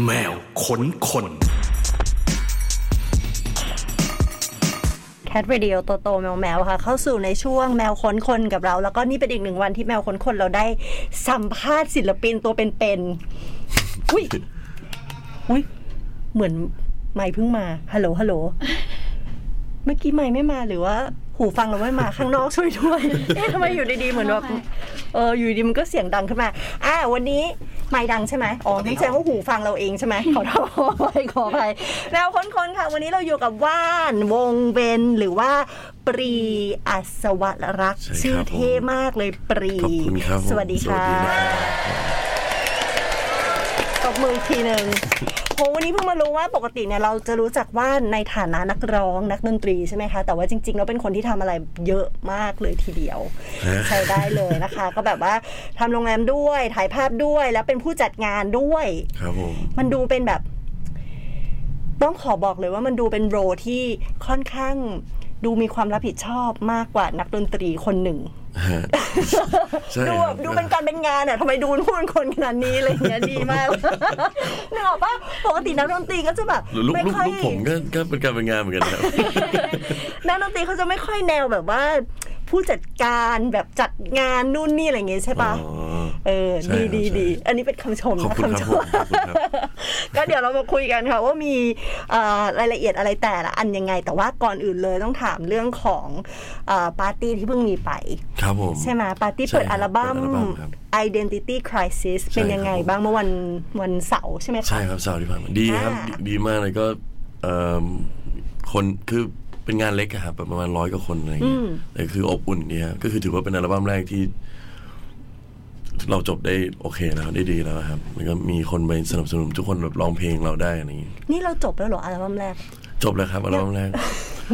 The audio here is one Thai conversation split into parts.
แมวค้นคน Cat Radio โตโตแมวแมวค่ะ เข้าสู่ในช่วงแมวค้นคนกับเรา แล้วก็นี่เป็นอีกหนึ่งวันที่แมวค้นคนเราได้สัมภาษณ์ศิลปินตัวเป็นๆอุ้ยอุ้ยเหมือนไม่เพิ่งมาฮัลโหลฮัลโหลเมื่อกี้ไม่ไม่มาหรือว่า หูฟังเราไม่มาข้างนอกช่วยด้วยเอ๊ะทำไมอยู่ดีๆเหมือนแบบเอออยู่ดีมันก็เสียงดังขึ้นมาอ่าวันนี้ไม่ดังใช่ไหมอ๋อนั่นแสดงว่าหูฟังเราเองใช่ไหมขอโทษขออภัยแมวค้นๆค่ะ วันนี้เราอยู่กับว่านวงเบนหรือว่าปรีอัศวรักษ์ใช่ครับชื่อเท่มากเลยปรีขอบคุณครับผมสวัสดีค่ะสวัสดีนะครับตบมืออีกทีหนึ่ง โหวันนี้เพิ่งมารู้ว่าปกติเนี่ยเราจะรู้จักว่าในฐานะนักร้องนักดนตรีใช่ไหมคะ แต่ว่าจริงๆเราเป็นคนที่ทำอะไรเยอะมากเลยทีเดียว ใช้ได้เลยนะคะ ก็แบบว่าทำโรงแรมด้วยถ่ายภาพด้วยแล้วเป็นผู้จัดงานด้วยครับผมมันดูเป็นแบบ ต้องขอบอกเลยว่ามันดูเป็นโรลที่ค่อนข้างดูมีความรับผิดชอบมากกว่านักดนตรีคนหนึ่ง ฮะใช่ดูคแบรับบดูเป็นการเป็นงานอะทำไมดูพูดเป็นคนขนาดนี้อะไรอย่างเงี้ยดีมากนึกออกปะปกตินักดนตรีก็จะแบบลูกไม่ลูกค่อย ลูกผมก็ก็เป็นการเป็นงานเหมือนกันครับ นักดนตรีเขาจะไม่ค่อยแนวแบบว่า ผู้จัดการแบบจัดงานนู่นนี่อะไรอย่างเงี้ยใช่ปะอ๋อเออใช่ดีครับดีใช่ดีอันนี้เป็นคำชมขอบนะคุณครับคำชผมมขอบคุณครับก็เดี๋ยวเรามาคุยกันค่ะว่ามีเอ่อรายละเอียดอะไรแต่ละอันยังไง แต่ว่าก่อนอื่นเลยต้องถามเรื่องของเอ่อปาร์ตี้ที่เพิ่งมีไปครับผมใช่ไหมปาร์ตี้ใช่เปิดครับอัลบั้มเปิดอัลบั้มครับ Identity Crisis ใช่เป็นยังไงครับผมบ้างเมื่อวันวันเสาร์ใช่ไหมคะใช่ครับเสาร์ที่ผ่านมาดีครับอ่าดีดีมากเลยก็เอิ่มคนคือ เป็นงานเล็กอะครับแบบประมาณร้อยกว่าคนอะไรเงี้ยแต่คืออบอุ่นดีครับก็คือถือว่าเป็นอัลบั้มแรกที่ เราจบได้โอเคแล้วได้ดีแล้วครับแล้วก็มีคนไปสนับสนุนทุกคนแบบร้องเพลงเราได้อะไรอย่างงี้นี่เราจบแล้วเหรออัลบั้มแรก จบแล้วครับอัลบั้มแรก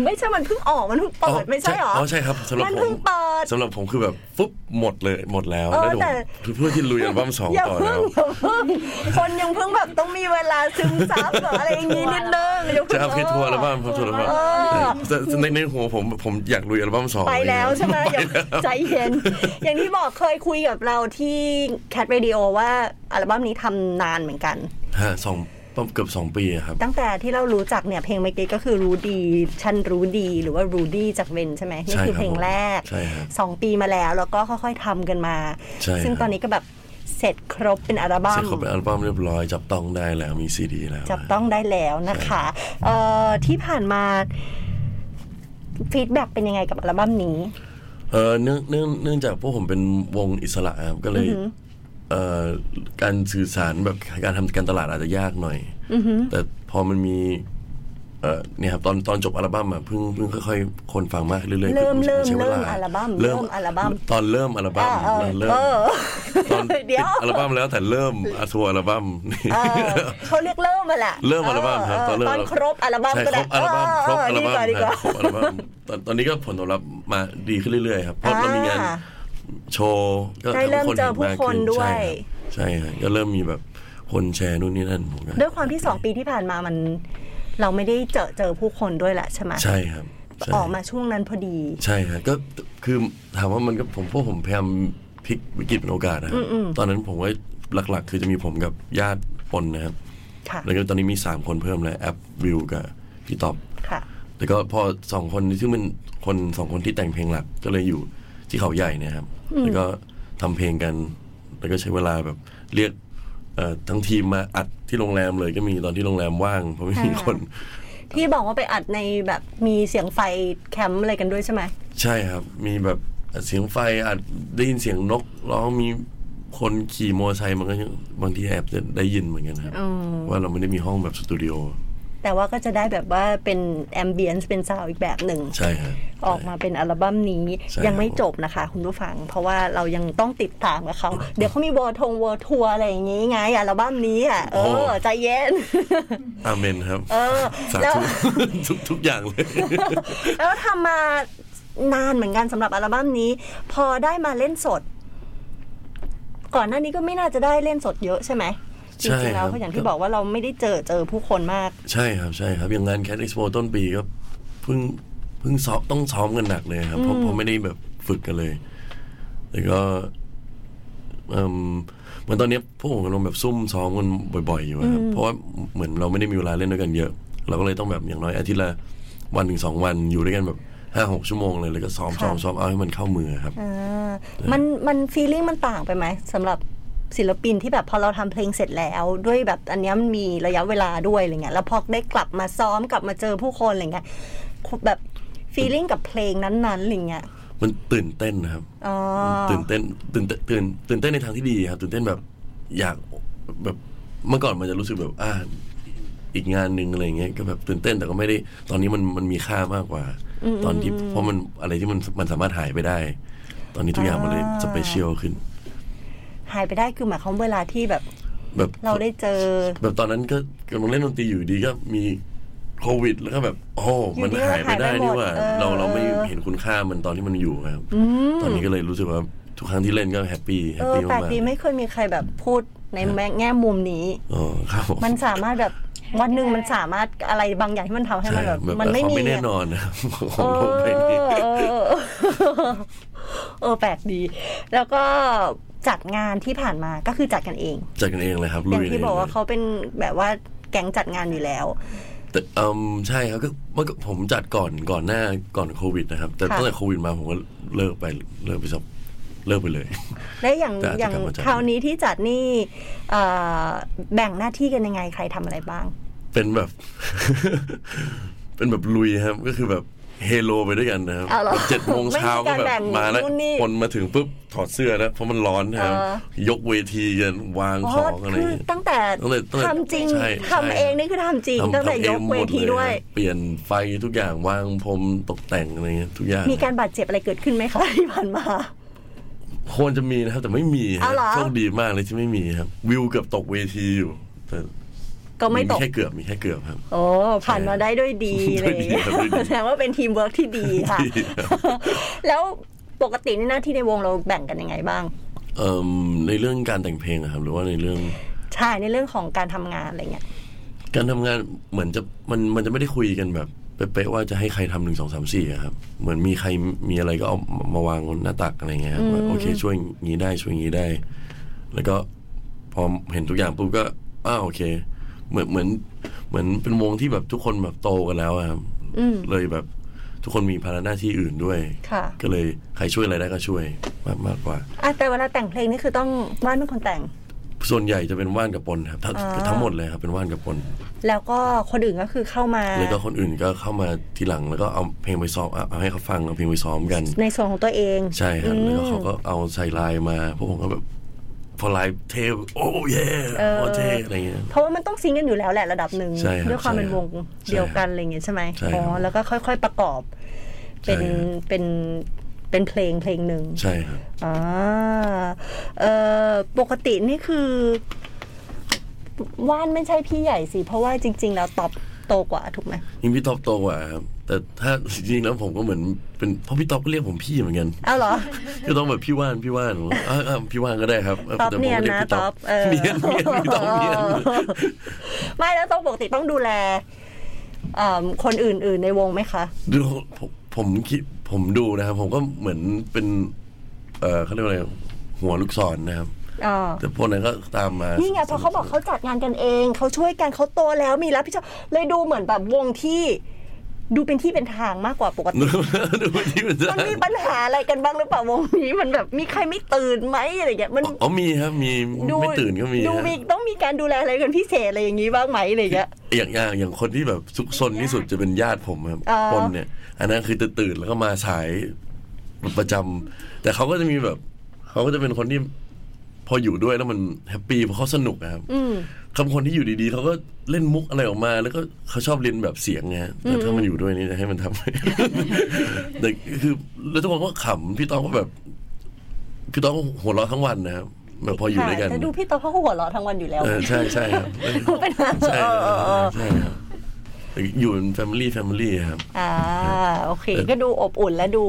ไม่ใช่มันเพิ่งออกมันเพิ่งเปิดไม่ใช่เหรออ๋อใช่ครับสำหรับมันผเพิ่มงเปิดสำหรับผมคือแบบปุ๊บหมดเลยหมดแล้วเออแล้วผมแต่เพื่อที่ลุยอัลบั้มสองอย่าต่อเพิ่แล้งวอย่าเพิ่งคนยังเพิ่งแบบต้องมีเวลาซึมซับหรืออะไรอย่างงี้นิดนึงอย่าเพิ่งจะเอาแค่ทัวร์อัลบั้มครับทัวร์อัลบั้มเออแต่แต่ในในหัวผมผมอยากลุยอัลบั้มสองไปแล้วใช่ไหมไปอย่าแล้วใจเย็นอย่างที่บอกเคยคุยกับเราที่ Cat Radio ว่าอัลบั้มนี้ทำนานเหมือนกัน ฮะสองเกือบสองปีอะครับ ตั้งแต่ที่เรารู้จักเนี่ยเพลงเมื่อกี้ก็คือรู้ดีฉันรู้ดีหรือว่ารู้ดีจากเวนใช่ไหมนี่ใช่คือครับเพลงแรกใช่ครับสองปีมาแล้วแล้วก็ค่อยๆทำกันมาใช่ซึ่งครับตอนนี้ก็แบบเสร็จครบเป็นอัลบั้เสร็มจครบเป็นอัลบั้มเรียบร้อย จับต้องได้แล้วมีซีดีแล้ว จับต้องได้แล้วนะคะเอ่อที่ผ่านมา feedback เป็นยังไงกับอัลบั้มนี้เออเนื่องเนื่องเนื่องจากพวกผมเป็นวงอิสระครับก็เลยเอ่อ การสื่อสารแบบการทำการตลาดอาจจะยากหน่อยแต่พอมันมีเอ่อเนี่ยครับตอนตอนจบอัลบั้มอะเพิ่งเพิ่งค่อยๆคนฟังมากขึ้นเรื่อยๆเริ่มคือเริ่มใช้วเริ่ลามอัลบั้มเริ่มเริ่มอัลบั้มตอนเริ่มอัลบั้มเออเริ่มเออตอนเดี๋ยวปิอัลบั้มแล้วแต่เริ่มอัทัวร์อัลบั้มเออเขาเรียกเริ่มมาแหละเริ่มอัลบั้มครับตอนเริ่มตอนครบอัลบั้มใช่ก็ครได้บอัลบั้มครบอัลบั้มเดีกว่าดีกว่าครบอัลบั้มตอนตอนนี้ก็ผลตอบรับมาดีขึ้นเรื่อยๆครับเพราะเรามีงานอ่า โชว์ก็ได้เริ่มเจอผู้ห็มากคนขึ้ด้วย ใช่ครับใช่ครับก็เริ่มมีแบบคนแชร์นู่นนี่นั่นผมก็ด้วยความที่สองปีที่ผ่านมามัน เราไม่ได้เจอเจอผู้คนด้วยแหละใช่ไหมใช่ครับใช่ออกมาช่วงนั้นพอดี ใช่ครับก็คือถามว่ามันก็ผมพวกผมพยายามพลิกวิกฤตเป็นโอกาสนะครับตอนนั้นผมว่าหลักๆ คือจะมีผมกับญาติปนนะครับค่ะแล้วก็ตอนนี้มีสามคนเพิ่มเลยแอปวิวกับพี่ตอบค่ะแล้วก็พอสองคนที่เป็นคนสองคนที่แต่งเพลงหลักก็เลยอยู่ที่เขาใหญ่เนะครับ แล้วก็ทำเพลงกัน แล้วก็ใช้เวลาแบบเรียกเอ่อทั้งทีมมาอัดที่โรงแรมเลยก็มีตอนที่โรงแรมว่างเพราะไม่มีอ่าคน ที่บอกว่าไปอัดในแบบมีเสียงไฟแคมป์อะไรกันด้วยใช่ไหมใช่ครับ มีแบบอัดเสียงไฟอัดได้ยินเสียงนกร้องมีคนขี่มอเตอร์ไซค์มันก็ยังบางทีแอบจะได้ยินเหมือนกันครับอืมว่าเราไม่ได้มีห้องแบบสตูดิโอ แต่ว่าก็จะได้แบบว่าเป็น ambience เป็น sound อีกแบบหนึ่งใช่ครับออกมาเป็นอัลบั้มนี้ใช่ยังไม่ครับจบนะคะ คุณผู้ฟัง เพราะว่าเรายังต้องติดตามกับเขา เดี๋ยวเขามีวอร์ทงวอร์ทัวร์อะไรอย่างงี้ไงอัลบั้มนี้อะเออใจเย็นอาเมนครับ เออสาแล้วธุทุกทุกอย่างเลย แล้วทำมานานเหมือนกันสำหรับอัลบั้มนี้ พอได้มาเล่นสด ก่อนหน้านี้ก็ไม่น่าจะได้เล่นสดเยอะใช่ไหม จใช่ริงๆครัแล้บวเพราะอย่างที่บอกว่าเราไม่ได้เจอเจอผู้คนมาก ใช่ครับใช่ครับ อย่างงานแค t เอ็กซ์โปต้นปีก็เพิ่งเพิ่งซ้อมต้องซ้อมกันหนักเลยครับ เพราะเพราะไม่ได้แบบฝึกกันเลย แล้วก็เอิ่มเหมือนตอนเนี้ยพวกผมกำลังแบบซุ่มซ้อมกันบ่อย ๆ อยู่อะครับ เพราะว่าเหมือนเราไม่ได้มีเวลาเล่นด้วยกันเยอะ เราก็เลยต้องแบบอย่างน้อยอาทิตย์ละวันถึงสองวันอยู่ด้วยกันแบบห้าหกชั่วโมงเลยแล้วก็ซ้อมซ้อมซ้อมเอาให้มันเข้ามือครับอ่ามันมันฟีลลิ่งมันต่างไปไหมสำหรับ ศิลปินที่แบบพอเราทำเพลงเสร็จแล้ว ด้วยแบบอันเนี้ยมันมีระยะเวลาด้วยอะไรเงี้ยแล้วพอได้กลับมาซ้อมกลับมาเจอผู้คนอะไรเงี้ยแบบฟีลลิ่งกับเพลงนั้นๆอะไรเงี้ยมันตื่นเต้นนะครับอ๋อตื่นเต้นตื่นเต้นตื่นตื่นเต้นในทางที่ดีครับตื่นเต้นแบบอยากแบบเมื่อก่อนมันจะรู้สึกแบบอ่าอีกงานหนึ่งอะไรเงี้ยก็แบบตื่นเต้นแต่ก็ไม่ได้ ตอนนี้มันมันมีค่ามากกว่า ตอนที่เพราะมันอะไรที่มันมันสามารถหายไปได้ ตอนนี้ทุกอย่างมันเลย special ขึ้น หายไปได้คือหมายความเวลาที่แบบแบบเราได้เจอ แบบตอนนั้นก็กำลังเล่นดนตรีอยู่ดีก็มีโควิด แล้วก็แบบโอ้มันอยู่ดีก็หายไปได้หายไปหมดนี่หว่าเออเราเราไม่เห็นคุณค่ามันตอนที่มันอยู่ครับ ตอนนี้ก็เลยรู้สึกว่าทุกครั้งที่เล่นก็ happy happy แปลกมากดีไม่เคยมีใครแบบพูดในแง่มุมนี้ๆอ๋อครับผมมันสามารถแบบ วันหนึ่งมันสามารถอะไรบางอย่างที่มันทำให้ใช่มันแบบแบบมันไม่ความมีไม่แน่อะนอนนะครับขเอองโลกใบอนี้เออเออแปลกดี แล้วก็จัดงานที่ผ่านมาก็คือจัดกันเอง จัดกันเองเลยครับอลุย่างยกันที่เองบอกว่าเลยเขาเป็นแบบว่าแก๊งจัดงานอยู่แล้วแต่อืมใช่ครับก็เมื่อก่อนผมจัดก่อนก่อนหน้าก่อนโควิดนะครับ แต่ค่ะตั้งแต่โควิดมาผมก็เลิกไปเลิกไปสัก เลิกไปเลย และอย่างแต่อาจจะอย่างกลับมาจัดคราวนี้ที่จัดนี่เอ่อแบ่งหน้าที่กันยังไงใครทำอะไรบ้าง เป็นแบบ เป็นแบบลุยครับ ก็คือแบบเฮโลไปด้วยกันนะครับเอาเหรอแบบเจ็ดโมงเช้าไม่มีก็การแบบแบ่งมาแล้วนู่นนี่คนมาถึงปุ๊บถอดเสื้อแล้วเพราะมันร้อนนะครับเออยกเวทีกันวางอ๋อของอะไรอคือย่างเงี้ยตั้งแต่ตั้งแต่ตั้งแต่ทำจริงใช่ทำใช่เองนี่คือทำจริงทำตั้งแต่ทำเอยกงหมเวดทีเลยด้วยครับเปลี่ยนไฟทุกอย่างวางพรมตกแต่งอะไรเงี้ยทุกอย่างมีการบาดเจ็บอะไรเกิดขึ้นไหมคะที่ผ่านมา ควรจะมีนะครับ แต่ไม่มีครัเอาเหรอ โชคดีมากเลยที่ไม่มีครับ วิวเกือบตกเวทีอยู่แต่ก็ไม่ตก แค่เกือบมีแค่เกือบครับ โอ้ผ่านมาได้ด้วยดีด้เลวยยดีครับด้วยดี แสดงว่าเป็นทีมเวิร์กที่ดีค่ะดีครับแล้วปกตินี่หน้าที่ในวงเราแบ่งกันยังไงบ้าง เอ่มในเรื่องการแต่งเพลงอะครับ หรือว่าในเรื่อง ใช่ในเรื่องของการทำงานอะไรเงี้ย การทำงานเหมือนจะมันมันจะไม่ได้คุยกันแบบ เป๊ะๆว่าจะให้ใครทำหนึ่งสองสามสี่อะครับ เหมือนมีใครมีอะไรก็เอามาวางบนหน้าตักอะไรเงี้ยครับว่าโอเค ช่วยงี้ได้ช่วยงี้ได้ แล้วก็พอเห็นทุกอย่างปุ๊บก็อ้าวโอเค เหมือนเหมือนเหมือนเป็นวงที่แบบทุกคนแบบโตกันแล้วอะครับอืม เลยแบบทุกคนมีภาระหน้าที่อื่นด้วย ค่ะ ก็เลยใครช่วยอะไรได้ก็ช่วยมากมากกว่า อะแต่เวลาแต่งเพลงนี่คือต้องว่านเป็นคนแต่ง ส่วนใหญ่จะเป็นว่านกับปนครับทั้งอ่าทั้งหมดเลยครับเป็นว่านกับปนแล้วก็คนอื่นก็คือเข้ามา แล้วก็คนอื่นก็เข้ามาทีหลังแล้วก็เอาเพลงไปซ้อมเอาเอาให้เขาฟังเอาเพลงไปซ้อมกัน ในส่วนของตัวเองใช่ครับอืมแล้วก็เขาก็เอาใส่ลายมาพวกผมก็แบบพอลายเทโอ้เย่เออโอ้เทอะไรเงี้ย เพราะว่ามันต้องซิงค์กันอยู่แล้วแหละระดับหนึ่งใช่ครับด้วยความเป็นใช่ควรับงเดียวกันอะไรอย่างเงี้ยใช่ไหมใช่ครับอ๋อแล้วก็ค่อย ๆประกอบ เป็นใช่ครับ เป็น เป็นเพลงเพลงหนึ่งใช่ครับอ่าเอ่อปกตินี่คือว่านไม่ใช่พี่ใหญ่สิ เพราะว่าจริง ๆ แล้วตอบโตกว่าถูกไหมยิ่งพี่ท็อปโตกว่าครับแต่ถ้าจริงๆแล้วผมก็เหมือนเป็นเพราะพี่ท็อปก็เรียกผมพี่เหมือนกันอ้าวเหรอก็ต้องแบบพี่ว่านพี่ว่านผมว่าอะอะพี่ว่านก็ได้ครับท็อปแต่ผมเนียนก็รีกนะพี่ท็อปเออเนียนเนียนพี่ท็อปเนียนไม่แล้วต้องปกติต้องดูแลเอ่อคนอื่น ๆ ในวงไหมคะดูผมผมคิด ผมดูนะครับ ผมก็เหมือนเป็น เออเขาเรียกว่าอะไรหัวลูกศรนะครับอ่า แต่พวกนั้นก็ตามมานี่ไงพอเขาบอกเขาจัดงานกันเอง เขาช่วยกันเขาโตแล้วมีรับผิดชอบเลยดูเหมือนแบบวงที่ ดูเป็นที่เป็นทางมากกว่าปกติดูที่มันจะมันมีปัญหาอะไรกันบ้างหรือเปล่าวงนี้มันแบบมีใครไม่ตื่นไหมอะไรเงี้ยมันอ๋อมีครับมีดูไม่ตื่นก็มีดูฮะมีต้องมีการดูแลอะไรกันพิเศษอะไรอย่างนี้บ้างไหมอะไรเงี้ยอย่างอย่างอย่างคนที่แบบซุกซนที่สุดจะเป็นญาติผมครับอ๋อปนเนี่ย อันนั้นคือตื่นตื่นแล้วก็มาสายประจำแต่เขาก็จะมีแบบเขาก็จะเป็นคนที่พออยู่ด้วยแล้วมัน happy เพราะเขาสนุกอะครับอืม คำคนที่อยู่ดีๆเขาก็เล่นมุกอะไรออกมา แล้วก็เขาชอบเรียนแบบเสียงไงแต่ถ้ามันอยู่ด้วยนี่จะให้มันทำแต่คือแล้วทุกคนก็ขำพี่ต้องก็แบบพี่ต้องก็หัวเราะทั้งวันนะครับแบบพออยู่ด้วยกันแต่ดูพี่ต๊อกเขาก็หัวเราะทั้งวันอยู่แล้วเออใช่ใช่ครับเป็นหาใช่เออเออเออใช่ครับอยู่เป็น family family ครับอ่าโอเค ก็ดูอบอุ่นและดู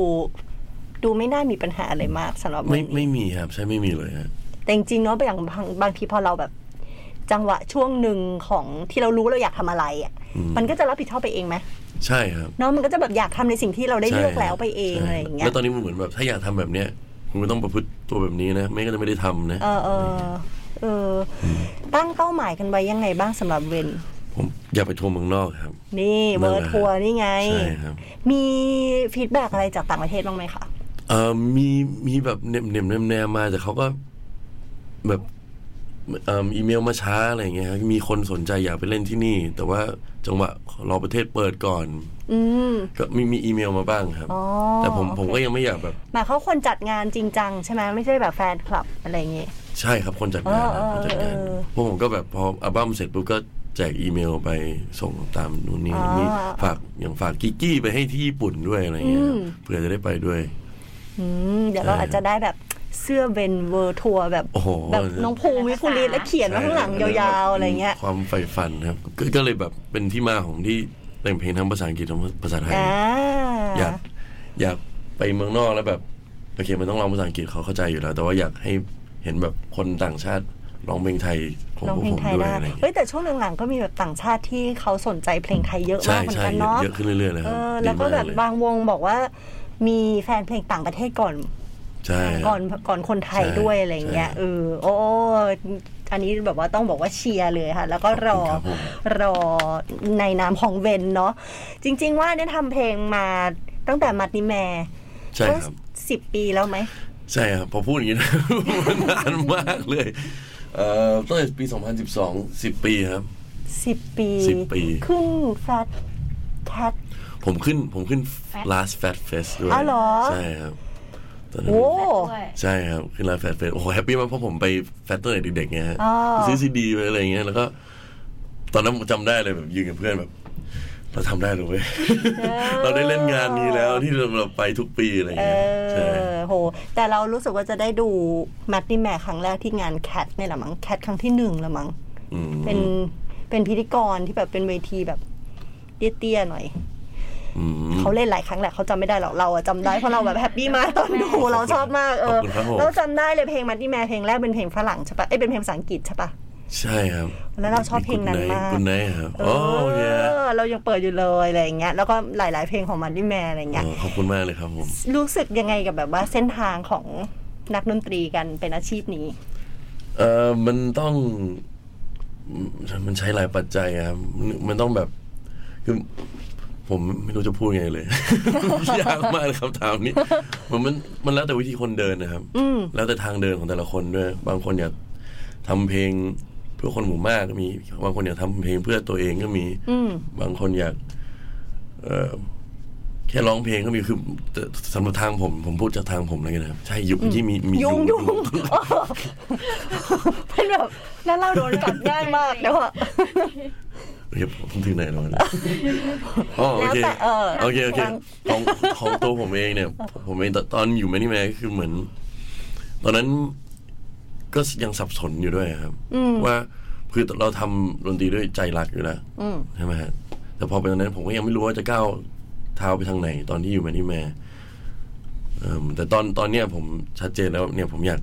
ดูไม่น่ามีปัญหาอะไรมากสำหรับวงไม่นี้ไม่มีครับ ใช่ไม่มีเลยฮะแต่จริงๆเนาะอย่างบางบางทีพอเราแบบ จังหวะช่วงหนึ่งของที่เรารู้เราอยากทำอะไรอะมันก็จะรับผิดชอบไปเองไหมใช่ครับเนาะมันก็จะแบบอยากทำในสิ่งที่เราได้ใช่เลือกแล้วไปเองใช่อะไรอย่างเงี้ยแล้วตอนนี้มันเหมือนแบบถ้าอยากทำแบบเนี้ยคุณก็ต้องประพฤติตัวแบบนี้นะ ไม่ก็จะไม่ได้ทำนะเออเออเออ ตั้งเป้าหมายกันไว้ยังไงบ้างสำหรับเวนผมอยากไปทัวร์เมืองนอกครับ นี่ world tour นี่ไงใช่ครับมี feedback อะไรจากต่างประเทศบ้างไหมคะเออมีมีแบบเนมเนมแนมแนมมาแต่เขาก็แบบเอิ่มอีเมลมาช้าอะไรอย่างเงี้ยครับมีคนสนใจอยากไปเล่นที่นี่ แต่ว่าจังหวะรอประเทศเปิดก่อนอืมก็มีมีอีเมลมาบ้างครับอ๋อแต่ผมโอเคผมก็ยังไม่อยากแบบหมายเขาคนจัดงานจริงจังใช่ไหมไม่ใช่แบบแฟนคลับอะไรอย่างเงี้ยใช่ครับคนจัดงานเออคนจัดงานเออเออพวกผมก็แบบพออัลบั้มเสร็จปุ๊บก็แจกอีเมลไปส่งตามนู่นนี่อ๋อมีฝากอย่างฝากกิกกี้ไปให้ที่ญี่ปุ่นด้วยอะไรเงี้ยครับอืมเผื่อจะได้ไปด้วยอืมเดี๋ยวเราอาจจะได้แบบ เสื้อเวนเวอร์ทัวร์แบบโอ้โหแบบน้องภูมิคุรีแล้วเขียนไว้ข้างหลังยาวๆอะไรเงี้ย ความใฝ่ฝันครับก็ก็เลยแบบเป็นที่มาของที่แต่งเพลงทั้งภาษาอังกฤษทั้งภาษาไทยอ่าอยากอยากไปเมืองนอกแล้วแบบโอเคมันต้องร้องภาษาอังกฤษเขาเข้าใจอยู่แล้ว แต่ว่าอยากให้เห็นแบบคนต่างชาติร้องเพลงไทยของร้องพวกเพลผงมไทยด้วยได้อะไรอย่างเฮ้เงี้ยยแต่ช่วงหลังๆก็มีแบบต่างชาติที่เขาสนใจเพลงไทยเยอะใช่มากเหมือนใช่กันเนาะเยอะขึ้นเรื่อยๆเลยคเอรับอดีแล้วก็มากแบบเลยบางวงบอกว่ามีแฟนเพลงต่างประเทศก่อนใช่ ก่อนก่อนคนไทยใช่ด้วยอะไรเงี้ยใช่เออโอ้อันนี้แบบว่าต้องบอกว่าเชียร์เลยค่ะ แล้วก็รอขอบคุณครับผมรอในนามของ Venn เนาะจริง ๆ ว่าเนี่ยทำเพลงมาตั้งแต่ Mattnimare ใช่ครับสิบปีแล้วไหม ใช่ครับ พอพูดอย่างนี้นะมันนานมากเลยเอ่อตั้งแต่ปี 2012 10 ปีครับสิบปีสิบปี ขึ้น Fat Catผมขึ้นผมขึ้น Fat Last Fat Fest ด้วยอ๋อเหรอใช่ครับ ตอนนั้นโอ้ด้วยใช่ครับขึ้น last fat fest โอ้โห happy มากเพราะผมไป Fat ตั้งแต่เด็กๆไงฮะอ๋อซื้อซีดีไปอะไรอย่างเงี้ยแล้วก็ ตอนนั้นผมจำได้เลยแบบยืนกับเพื่อนแบบ เราทำได้เลยเว้ยเราได้เล่นงานนี้แล้วที่เราไปทุกปีอะไรอย่างเอเงี้ยใช่อโหแต่เรารู้สึกว่าจะได้ดู Mattnimare ครั้งแรกที่งาน Cat เนี่ยแหละมั้ง Cat ครั้งที่หนึ่งละมั้งอืมเป็นเป็นพิธีกรที่แบบเป็นเวทีแบบเตี้ยๆหน่อยอืม เขาเล่นหลายครั้งแหละเขาจำไม่ได้หรอกเราอะจำได้เพราะเราแบบ happy มากตอนดูเราชอบมากเออขอบคุณครับผมเราจำได้เลยเพลง Mattnimare เพลงแรกเป็นเพลงฝรั่งใช่ปะเอ้ยเป็นเพลงภาษาอังกฤษใช่ปะใช่ครับ แล้วเราชอบเพลงนั้นมากคุณไนท์ครับเอโอ้โอเคอเรายังเปิดอยู่เลยอะไรอย่างเงี้ยแล้วก็หลาย ๆ เพลงของมันดี้แมอะไรอย่างเงี้ยโอ้ขอบคุณมากเลยครับผมรู้สึกยังไงกับแบบว่าเส้นทางของนักดนตรีกันเป็นอาชีพนี้ เออมันต้อง มันใช้หลายปัจจัยครับ มันมันต้องแบบคือ ผมไม่รู้จะพูดไงเลย ยากมากเลยคำถามนี้มันมันมันแล้วแต่วิธีคนเดินนะครับอืมแล้วแต่ทางเดินของแต่ละคนด้วย บางคนอยากทำเพลงเพื่อคนหมู่มากก็มี บางคนอยากทำเพลงเพื่อตัวเองก็มีอืมบางคนอยาก เออแค่ร้องเพลงก็มีคือแต่สำหรับทางผม ผมพูดจากทางผมเลยนะครับใช่ยุคที่มีมียุงยุงเป็นแบบแล้วเราโดนกัดง่ายมากแล้วอะโอเค ผมถึงไหนแล้วนะอ๋อโอแล้วเคแต่เออโอเคโอเคฟังของของตัวผมเองเนี่ย ผมเองตอนอยู่แมนี่แมก็คือเหมือน ตอนนั้นก็ยังสับสนอยู่ด้วยครับอืมว่าคือเราทำดนตรีด้วยใจรักอยู่แล้วอืมใช่ไหมฮะแต่พอเป็นตอนนั้นผมก็ยังไม่รู้ว่าจะก้าวเท้าไปทางไหน ตอนที่อยู่แมนี่แมเอิ่มแต่ตอนตอนเนี้ยผมชัดเจนแล้วเนี่ยผมอยาก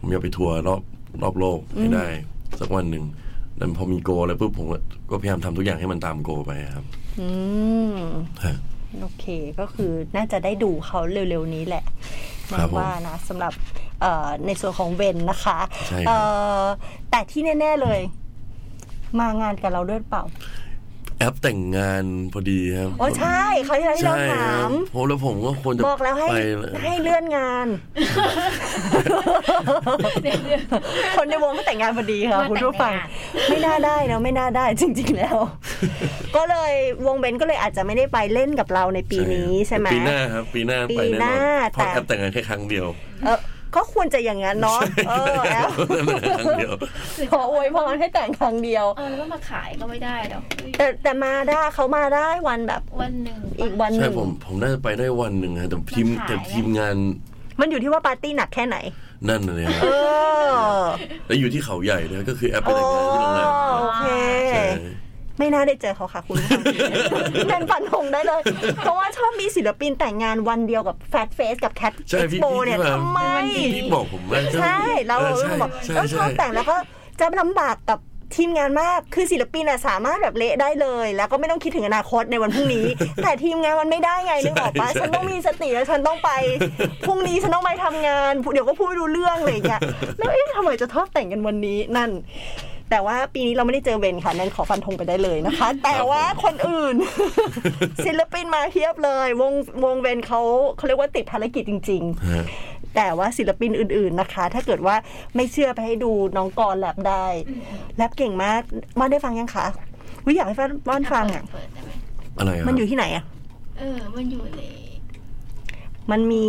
ผมอยากไปทัวร์รอบรอบโลกให้ได้ สักวันหนึ่ง แล้วพอมีโกอะไรปุ๊บผมก็ก็พยายามทำทุกอย่างให้มันตามโกไปครับ อืมฮะโอเคก็คือน่าจะได้ดูเขาเร็วๆนี้แหละครับผมว่านะสำหรับเอ่อในส่วนของเวนนะคะใช่ครับเอ่อแต่ที่แน่ ๆเลย มางานกับเราด้วยเปล่า แอปแต่งงานพอดีครับอ๋อใช่เขาวที่เราที่เราใช่ถาครับมผมแล้วผมก็ควรจะบอกแล้วให้ไปให้เลื่อนงาน คนในวงก็แต่งงานพอดีค่ะมาคุณผู้ฟังแต่งงานไม่น่าได้นะไม่น่าได้จริง ๆ แล้ว ก็เลยวงเบนก็เลยอาจจะไม่ได้ไปเล่นกับเราในปีนี้ใช่ไหมปีหน้าครับปีหน้าปีไปแน่หนน้าอนเพราะแต่แอปแต่งงานแค่ครั้งเดียว เออ ก็ควรจะอย่างนั้นเนาะเออแอลแต่งงานครั้งเดียวขออวยพรให้แต่งครั้งเดียวเออแล้วมาขายก็ไม่ได้หรอกแต่แต่มาได้เขามาได้วันแบบวันหนึ่งอีกวันหใช่นึ่งผมผมน่าจะไปได้วันหนึ่งฮะแต่ทีมมันขายแต่ทีมงาน มันอยู่ที่ว่าปาร์ตี้หนักแค่ไหน นั่นเลยครัเอบอแล้วอยู่ที่เขาใหญ่ด้วยก็คือแอปไปแต่งงานที่โรงแรมโอเคใช่ ไม่น่าได้เจอเขาค่ะคุณผู้ฟังแน่นฟันธงได้เลย เพราะว่าชอบมีศิลปินแต่งงานวันเดียวกับแฟตเฟสกับแคทใช่เอ็กพี่โปพี่เนี่ยที่แบบทำไมพี่บอกผมว่าใช่เราออเราใช่บอกใช่แล้วชใช่อบแต่งแล้วก็จะลำบากกับทีมงานมาก คือศิลปินอะสามารถแบบเละได้เลย แล้วก็ไม่ต้องคิดถึงอนาคตในวันพรุ่งนี้ แต่ทีมงานมันไม่ได้ไงนึกออกปะใช่ฉันต้องมีสติแล้วฉันต้องไป พรุ่งนี้ฉันต้องไปทำงาน เดี๋ยวก็พูดไม่รู้เรื่องอะไรอย่างเงี้ย แล้วเอ๊ะทำไมจะทอดแต่งกันวันนี้นั่น แต่ว่าปีนี้เราไม่ได้เจอเวนค่ะนั่นขอฟันธงไปได้เลยนะคะ แต่ว่าคนอื่น ศิลปินมาเทียบเลย วงวงเวนเขาเขาเรียกว่าติดภารกิจจริงๆฮะแต่ว่าศิลปินอื่น ๆนะคะ ถ้าเกิดว่าไม่เชื่อไปให้ดูน้องกรแลบได้แลบเก่งมากม่านได้ฟังยังคะวิอยากให้ม่านฟังอะเปิดได้ไหมอะไรครับมันอยู่ที่ไหนอะเออมันอยู่ในมันมี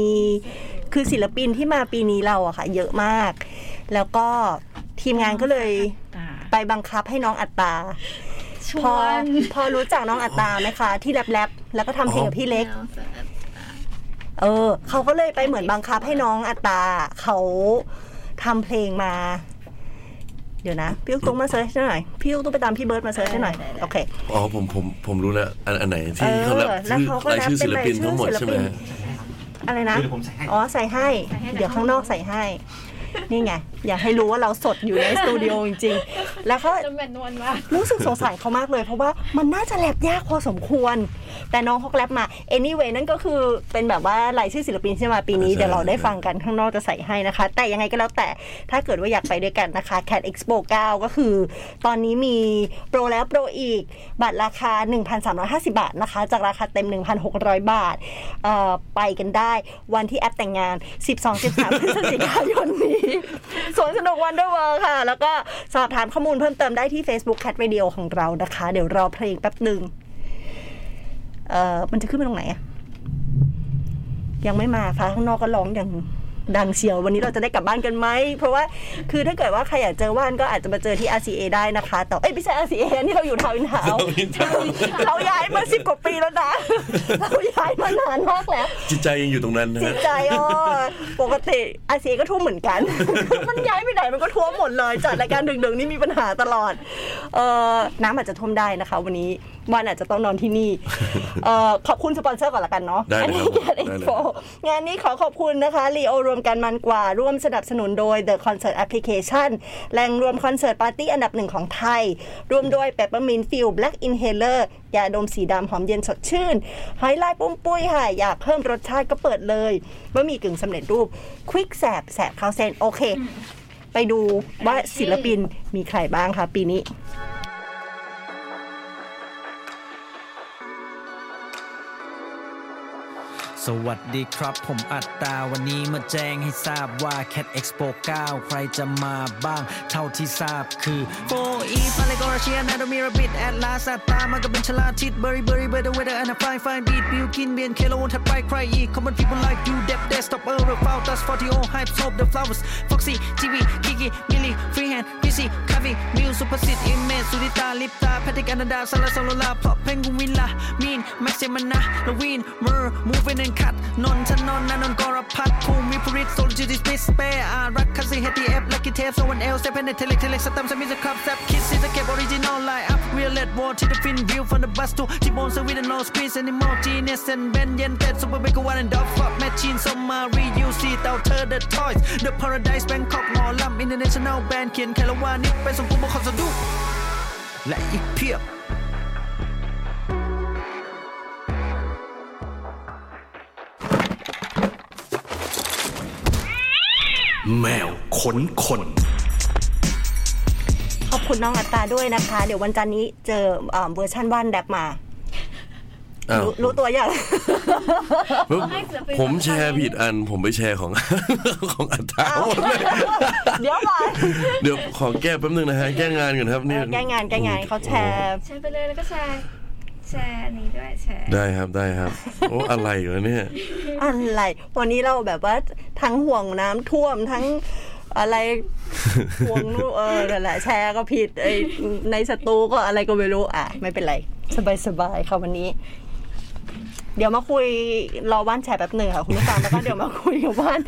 คือศิลปินที่มาปีนี้เราอะค่ะ เยอะมาก แล้วก็ทีมงานก็เลยตา ไปบังคับให้น้องอัตตาชพอวนพอรู้จักน้องอัตตาไหมคะ ที่แรปแรปๆแล้วก็ทำเพลงกับพี่เล็กแนวสดเออ เขาก็เลยไปเหมือนบังคับให้น้องอัตตาเขาทำเพลงมา เดี๋ยวนะพี่ลูกตุ้งมา search หน่อยพี่ลูกตุ้งไปตามพี่เบิร์ดมา search ให้หน่อยโอเคอ๋อผมผมผมรู้แล้วอันอันไหนเอที่อเขาแรปแล้วชื่อเขาก็รายชื่อแรปเป็นศิลปินรายชื่อทั้งหมดศิลใช่ไหมปินฮะอะไรนะเดี๋ยวผมใส่ให้อ๋อใส่ให้ เดี๋ยวข้างนอกใส่ให้ นี่ไงอยากให้รู้ว่าเราสดอยู่ในสตูดิโอจริงๆ แล้วก็จะแมนนวลมากรู้สึกสงสารเขามากเลย เพราะว่ามันน่าจะแรปยากพอสมควร แต่น้องเขาแรปมา anyway นั่นก็คือเป็นแบบว่ารายชื่อศิลปินที่มาปีนี้ใช่เดี๋ยวเราได้ฟังกันข้างนอกจะใส่ให้นะคะ แต่ยังไงก็แล้วแต่ถ้าเกิดว่าอยากไปด้วยกันนะคะ Cat Expo 9 ก็คือ ตอนนี้มีโปรแล้วโปรอีก บัตรราคา 1,350 บาทนะคะ จากราคาเต็ม 1,600 บาทเอ่อไปกันได้วันที่แอปแต่งงาน 12-13พฤศจิกายนนี้สวนสนุก Wonder World ค่ะ แล้วก็สอบถามข้อมูลเพิ่มเติมได้ที่ Facebook Cat Radio ของเรานะคะ เดี๋ยวรอเพลงแป๊บหนึ่งเอ่อมันจะขึ้นไปตรงไหนอะยังไม่มาฟ้าข้างนอกก็ร้องอย่าง ดังเชียว วันนี้เราจะได้กลับบ้านกันไหม เพราะว่าคือถ้าเกิดว่าใครอยากเจอว่านก็อาจจะมาเจอที่ RCA ได้นะคะ แต่เอ้ยไม่ใช่ RCA นี่เราอยู่ทาวน์อินทาวน์เราย้ายมาสิบกว่าปีแล้วนะ เราย้ายมานานมากแล้ว จิตใจยังอยู่ตรงนั้นนะจิฮะตใจอ๋อปกติอาเซียก็ท่วมเหมือนกัน มันย้ายไปไหนมันก็ท่วมหมดเลยจัดรายการดึกๆนี่มีปัญหาตลอดเอ่อน้ำอาจจะท่วมได้นะคะ วันนี้ วันอาจจะต้องนอนที่นี่เอ่อขอบคุณสปอนเซอร์ก่อนละกันเนาะได้อัเลยนี้ครับแกนได้อินเลยโฟงานนี้ขอขอบคุณนะคะรีโอรวมกันมันกว่าร่วมสนับสนุนโดย The Concert Application แหล่งรวมคอนเสิร์ตปาร์ตี้อันดับหนึ่งของไทยร่วมด้วย Peppermint Fuel Black Inhaler ยาดมสีดำหอมเย็นสดชื่นหอยลายปุ้มปุ้ยค่ะ อยากเพิ่มรสชาติก็เปิดเลยบะหมี่กึ่งสำเร็จรูปควิกแสบแสบข้าวเส้นโอเค ไปดูว่าศิลปินมีใครบ้างคะปีนี้ สวัสดีครับผมอัตตาวันนี้มาแจ้งให้ทราบว่า Cat Expo 9 ใครจะมาบ้าง เท่าที่ทราบคือโฟอีฟอะไรก็ราเชียนาโดมีระบิดแอดลาสอัตตามันก็เป็นชลาทิศเบอร์รี่เบอร์รี่เบอร์เดอร์เวเดอร์อันฟายฟายบีดบิวกินเบียนเคโลนถัดไปใครอีก common people like you depth desktop e r r foul dust 40 old hype soap the flowers foxy TV Kiki Millie freehand PC Kavi Miu สุภสิทธิ์อิมเมจสุริตาลิปตาแพทริกอนาดาซาลาซาโลลาเพาะเพลงกูวินลามีนแม็กซิมันนะลวีนเมอร์มูฟเวนคัด นนทนนนันนกรพัฒภูมิพริตโซลจิติสปิสเปอารักคัสซีเฮตีเอฟลักกี้เทปโซวันเอลเซเปนเนเทเล็กเทเล็กสตัมสมิธครับแซบคิดซีจะเก็บออริจินอลไลน์อัพเรียลเลดวอร์ที่เดฟินวิวฟอนเดอะบัสตูที่บนสวีดนโนสควีสแอนิมอลจีเนสเซนเบนเยนเต็ดซูเปอร์เบกวันแอนด์ดอฟฟับแมชชีนสมมารียูซีเตาเธอเดอะทอยส์เดอะพาราไดส์แบงคอกหมอลำอินเตอร์เนชั่นแนลแบนด์เขียนแคลวานิกไปส่งกูมาคอนสดูและอีกเพียบ แมวขนคนขอบคุณน้องอัตตาด้วยนะคะ เดี๋ยววันจันทร์นี้เจอเอ่อเวอร์ชันว่านแดบมาอ้าวรู้รู้ตัวอย่างผมให้ศิลปินผมแชร์ผิดอัน ผมไปแชร์ของของอัตตาหมดเลยเดี๋ยวก่อนเดี๋ยวขอแก้แป๊บนึงนะฮะ แก้งานก่อนครับนี่แก้งานแก้งานเขาแชร์แชร์ไปเลยแล้วก็แชร์ แชร์อันนี้ด้วยแชร์ได้ครับได้ครับ โอ้อะไรวะเนี่ยอะไร วันนี้เราแบบว่าทั้งห่วงน้ำท่วมทั้งอะไรห่วงนู่นเออนั่นแหละแชร์ก็ผิดไอ้ในสตูก็อะไรก็ไม่รู้อะ ไม่เป็นไร สบายสบายๆค่ะวันนี้ เดี๋ยวมาคุยรอว่านแชร์แป๊บหนึ่งค่ะคุณผู้ฟังแล้วก็เดี๋ยวมาคุยกับว่าน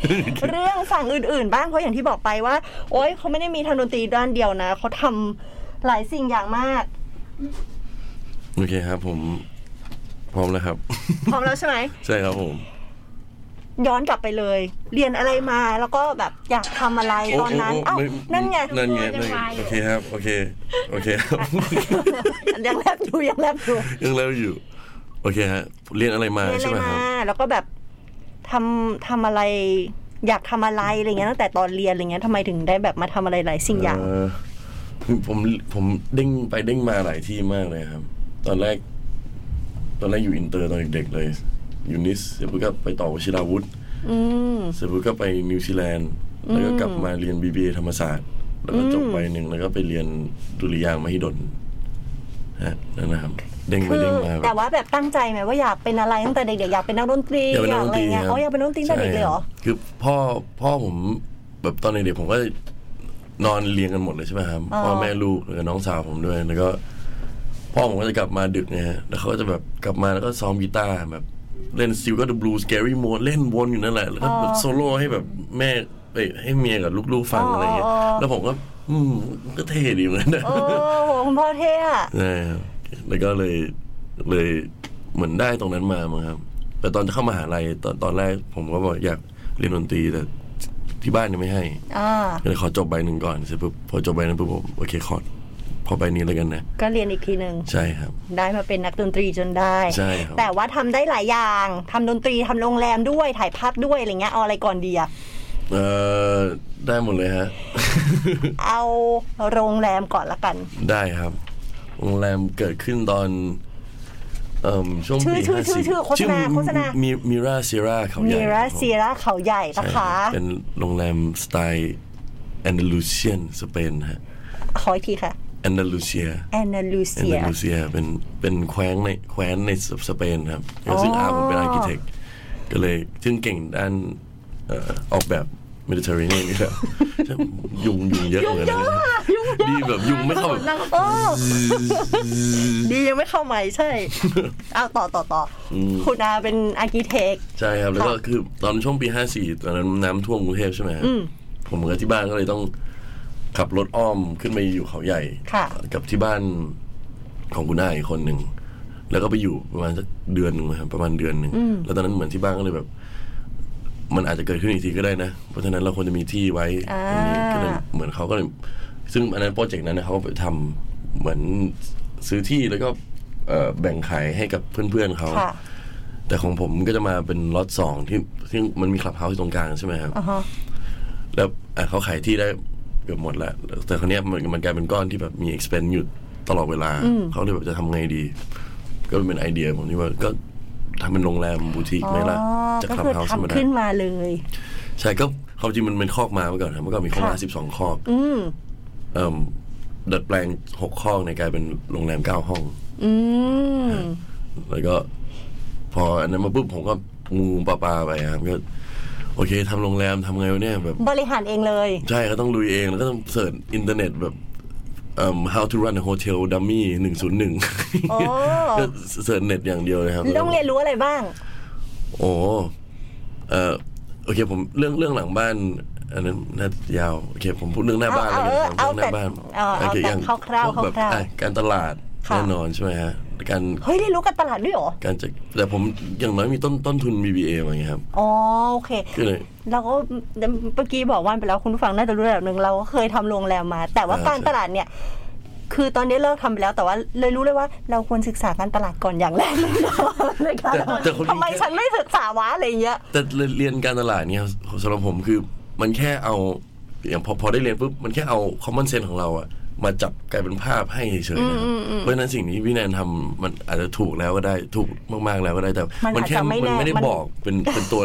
เรื่องฝั่งอื่นๆ บ้างเพราะอย่างที่บอกไปว่า โอ๊ยเขาไม่ได้มีทางดนตรีด้านเดียวนะเขาทำหลายสิ่งอย่างมาก โอเคครับ ผม พร้อมแล้วครับ พร้อมแล้วใช่ไหมใช่ครับผม ย้อนกลับไปเลย เรียนอะไรมาแล้วก็แบบอยากทำอะไรตอนนั้นโโเอ้าม่นั่นไงนั่นไงนั่นไงโอเคครับ โอเค โอเคครับยังแลบอยู่ยังแลบอยู่ยังแล้วอยู่ โอเคฮะเรียนอะไรมาเรียนอะใช่ไรไหมคมารับแล้วก็แบบทำทำอะไร อยากทำอะไรอะไรเงี้ยตั้งแต่ตอนเรียนอะไรเงี้ยทำไมถึงได้แบบมาทำอะไรหลายสิ่งอย่างเคือผมผมเด้งไปเด้งมาหลายที่มากเลยครับ ตอนแรก ตอนแรกอยู่อินเตอร์ตอนเด็กๆเลย อยู่ NIST เสร็จปุ๊บก็ไปต่อวชิราวุธอืมเสร็จปุ๊บก็ไปนิวซีแลนด์แล้วก็กลับมาเรียน BBA ธรรมศาสตร์ แล้วก็จบไปหนึ่งแล้วก็ไปเรียนดุริยางค์มหิดลฮะนั่นนะครับเด้งไปคือเด้งมาแต่ว่าแบบตั้งใจไหมว่าอยากเป็นอะไรตั้งแต่เด็กๆอยากเป็นนักดนตรีอยากเป็นนักดนอะไรตรีเงี้ยครับเขาอยากเป็นนักดนตรีตั้งแต่เด็กเลยเหรอใช่คบคือพ่อพ่อผมแบบตอนเด็กๆผมก็นอนเรียงกันหมดเลยใช่ไหมครับอ๋อพ่อแม่ลูกแล้วก็น้องสาวผมด้วยแล้วก็ พ่อผมก็จะกลับมาดึกไงฮะแล้วเขาก็จะแบบกลับมาแล้วก็ซ้อมกีตาร์แบบเล่นซิลก็ The Blues Scary Mode เล่นวนอยู่นั่นแหละ แล้วก็แบบโซโล่ให้แบบแม่ไปให้เมียกับลูกๆฟังอะไรเงี้ย แล้วผมก็ อืมก็เท่ดีเหมือนกันนะโอ้โหคุณพ่อเท่อะใช่ครับแล้วก็เลยเลยเหมือนได้ตรงนั้นมามั้งครับ แต่ตอนจะเข้ามหาลัยตอนตอนแรกผมก็บอกอยากเรียนดนตรีแต่ที่บ้านยังไม่ให้อ่าก็เลยขอจบใบหนึ่งก่อนเสร็จปุ๊บพอจบใบนั้นปุ๊บผมโอเคขอ พอใบนี้แล้วกันนะ ก็เรียนอีกทีหนึ่งใช่ครับ ได้มาเป็นนักดนตรีจนได้ใช่ครับแต่ว่าทำได้หลายอย่างทำดนตรีทำโรงแรมด้วยถ่ายภาพด้วยอะไรเงี้ยเอาอะไรก่อนดีอะเออได้หมดเลยฮะ เอาโรงแรมก่อนละกัน ได้ครับ โรงแรมเกิดขึ้นตอนเอ่อช่วงชื่อปีชื่อห้าชื่อสี่ชื่อโฆษณาโฆษณามีมิราเซียราเขาใหมีญ่ราครับผมเซียราเขาใหญ่นะใช่คะเป็นโรงแรมสไตล์แอนดาลูเซียนสเปนฮะขออีกทีค่ะ แอนดาลูเซียแอนนาลูแอนเซีย ดาลูเซียเป็นเป็นแคว้นในแคว้นในสเปนครับอ๋อซึ่งอาผมเป็นอาร์เคเต็กก็เลยซึ่งเก่งด้านเอ่อออกแบบเมดิเตอร์เรเนียนนี่แหละยุงยุงเยอะเหมือนกันนะดีแบบยุงไม่เข้าแบบโอ้ดียังไม่เข้าใหม่ใช่เอาต่อต่อต่ออคุณอาเป็นอาร์กิเทค ใช่ครับ แล้วก็ค่ะคือตอนช่วงปีห้าสี่ตอนนั้นน้ำท่วมกรุงเทพใช่ไหมครับผมกับที่บ้านก็เลยต้อง ขับรถอ้อมขึ้นไปอยู่เขาใหญ่ค่ะกับที่บ้านของคุณอาอีกคนหนึ่ง แล้วก็ไปอยู่ประมาณสักเดือนหนึ่งนะครับประมาณเดือนหนึ่งแล้วตอนนั้นเหมือนที่บ้านก็เลยแบบ มันอาจจะเกิดขึ้นอีกทีก็ได้นะ เพราะฉะนั้นเราควรจะมีที่ไว้ตรงนี้ก็เลยเหมือนเขาก็เลยซึ่งอันนั้น project นั้นนะเขาก็ไปทำเหมือนซื้อที่แล้วก็เอ่อแบ่งขายให้กับเพื่อนๆเขาค่ะแต่ของผมก็จะมาเป็นล็อตสองที่ที่มันมี clubhouse ตรงกลางใช่ไหมครับอ่าฮะแล้วอะเขาขายที่ได้ เกือบหมดแล้วแต่คราวเนี้ยมันมันกลายเป็นก้อนที่แบบมี expense อยู่ตลอดเวลา เขาเลยแบบจะทำไงดี ก็เป็นไอเดียผมที่ว่าก็ทำเป็นโรงแรมบูติกไหมล่ะอ๋อจากก็คลับคือ house ธรรมดาทำขึ้นมาเลย ใช่ก็ความจริงมันเป็นคอกมาเมื่อก่อนครับเมื่อก่อนมีคอกมาค่ะสิบสองคอกอืมเอ่มดัดแปลงหกคอกในกลายเป็นโรงแรมเก้าห้อง อืม แล้วก็ พออันนั้นมาปุ๊บผมก็งูๆปลาๆไปครับก็ โอเคทำโรงแรมทำไงวะเนี่ยแบบบริหารเองเลย ใช่ก็ต้องลุยเองแล้วก็ต้อง search อินเทอร์เน็ตแบบเอ่อ how to run a hotel dummy หนึ่งศูนย์หนึ่งโอ้ก็เสิร์ชเน็ตอย่างเดียวเลยครับต้องเรียนรู้อะไรบ้าง โอ้เออโอเคผมเรื่องเรื่องหลังบ้านอันนั้นน่าจะยาวโอเคผมพูดเรื่องหน้าบ้านเอาเลยเอาเรื่องหน้าบ้านเอาเอาโอเคแต่ย่งคร่าวๆพกแบบคร่าวๆอะการตลาดค่ะแน่นอนใช่ไหมฮะ การเฮ้ยเรียนรู้การตลาดด้วยเหรอการจะแต่ผมอย่างน้อยมีต้นต้นทุน BBA มาอย่างเงี้ยครับอ๋อโอเคก็เลยเราก็เมื่อกี้บอกว่านไปแล้วคุณผู้ฟังน่าจะรู้ระดับหนึ่งเราก็เคยทำโรงแรมมา แต่ว่าอ่าการใช่ตลาดเนี่ยคือตอนนี้เลิกทำไปแล้วแต่ว่าเลยรู้เลยว่าเราควรศึกษาการตลาดก่อนอย่างแรกเลยนะในการแต่แต่คนทำไมฉันไม่ศึกษาวะอะไรอย่างเงี้ยแต่เรียนการตลาดเนี่ยสำหรับผมคือมันแค่เอาอย่างพอพอได้เรียนปุ๊บมันแค่เอา common sense ของเราอะ มาจับกลายเป็นภาพให้เฉยๆนะครับเพราะฉะนั้นสิ่งที่พี่แนนทำมันอาจจะถูกแล้วก็ได้ถูกมากๆแล้วก็ได้แต่ มันมันแค่อาจจะไม่มันแน่ไม่ได้มันบอกเป็นเป็นตัว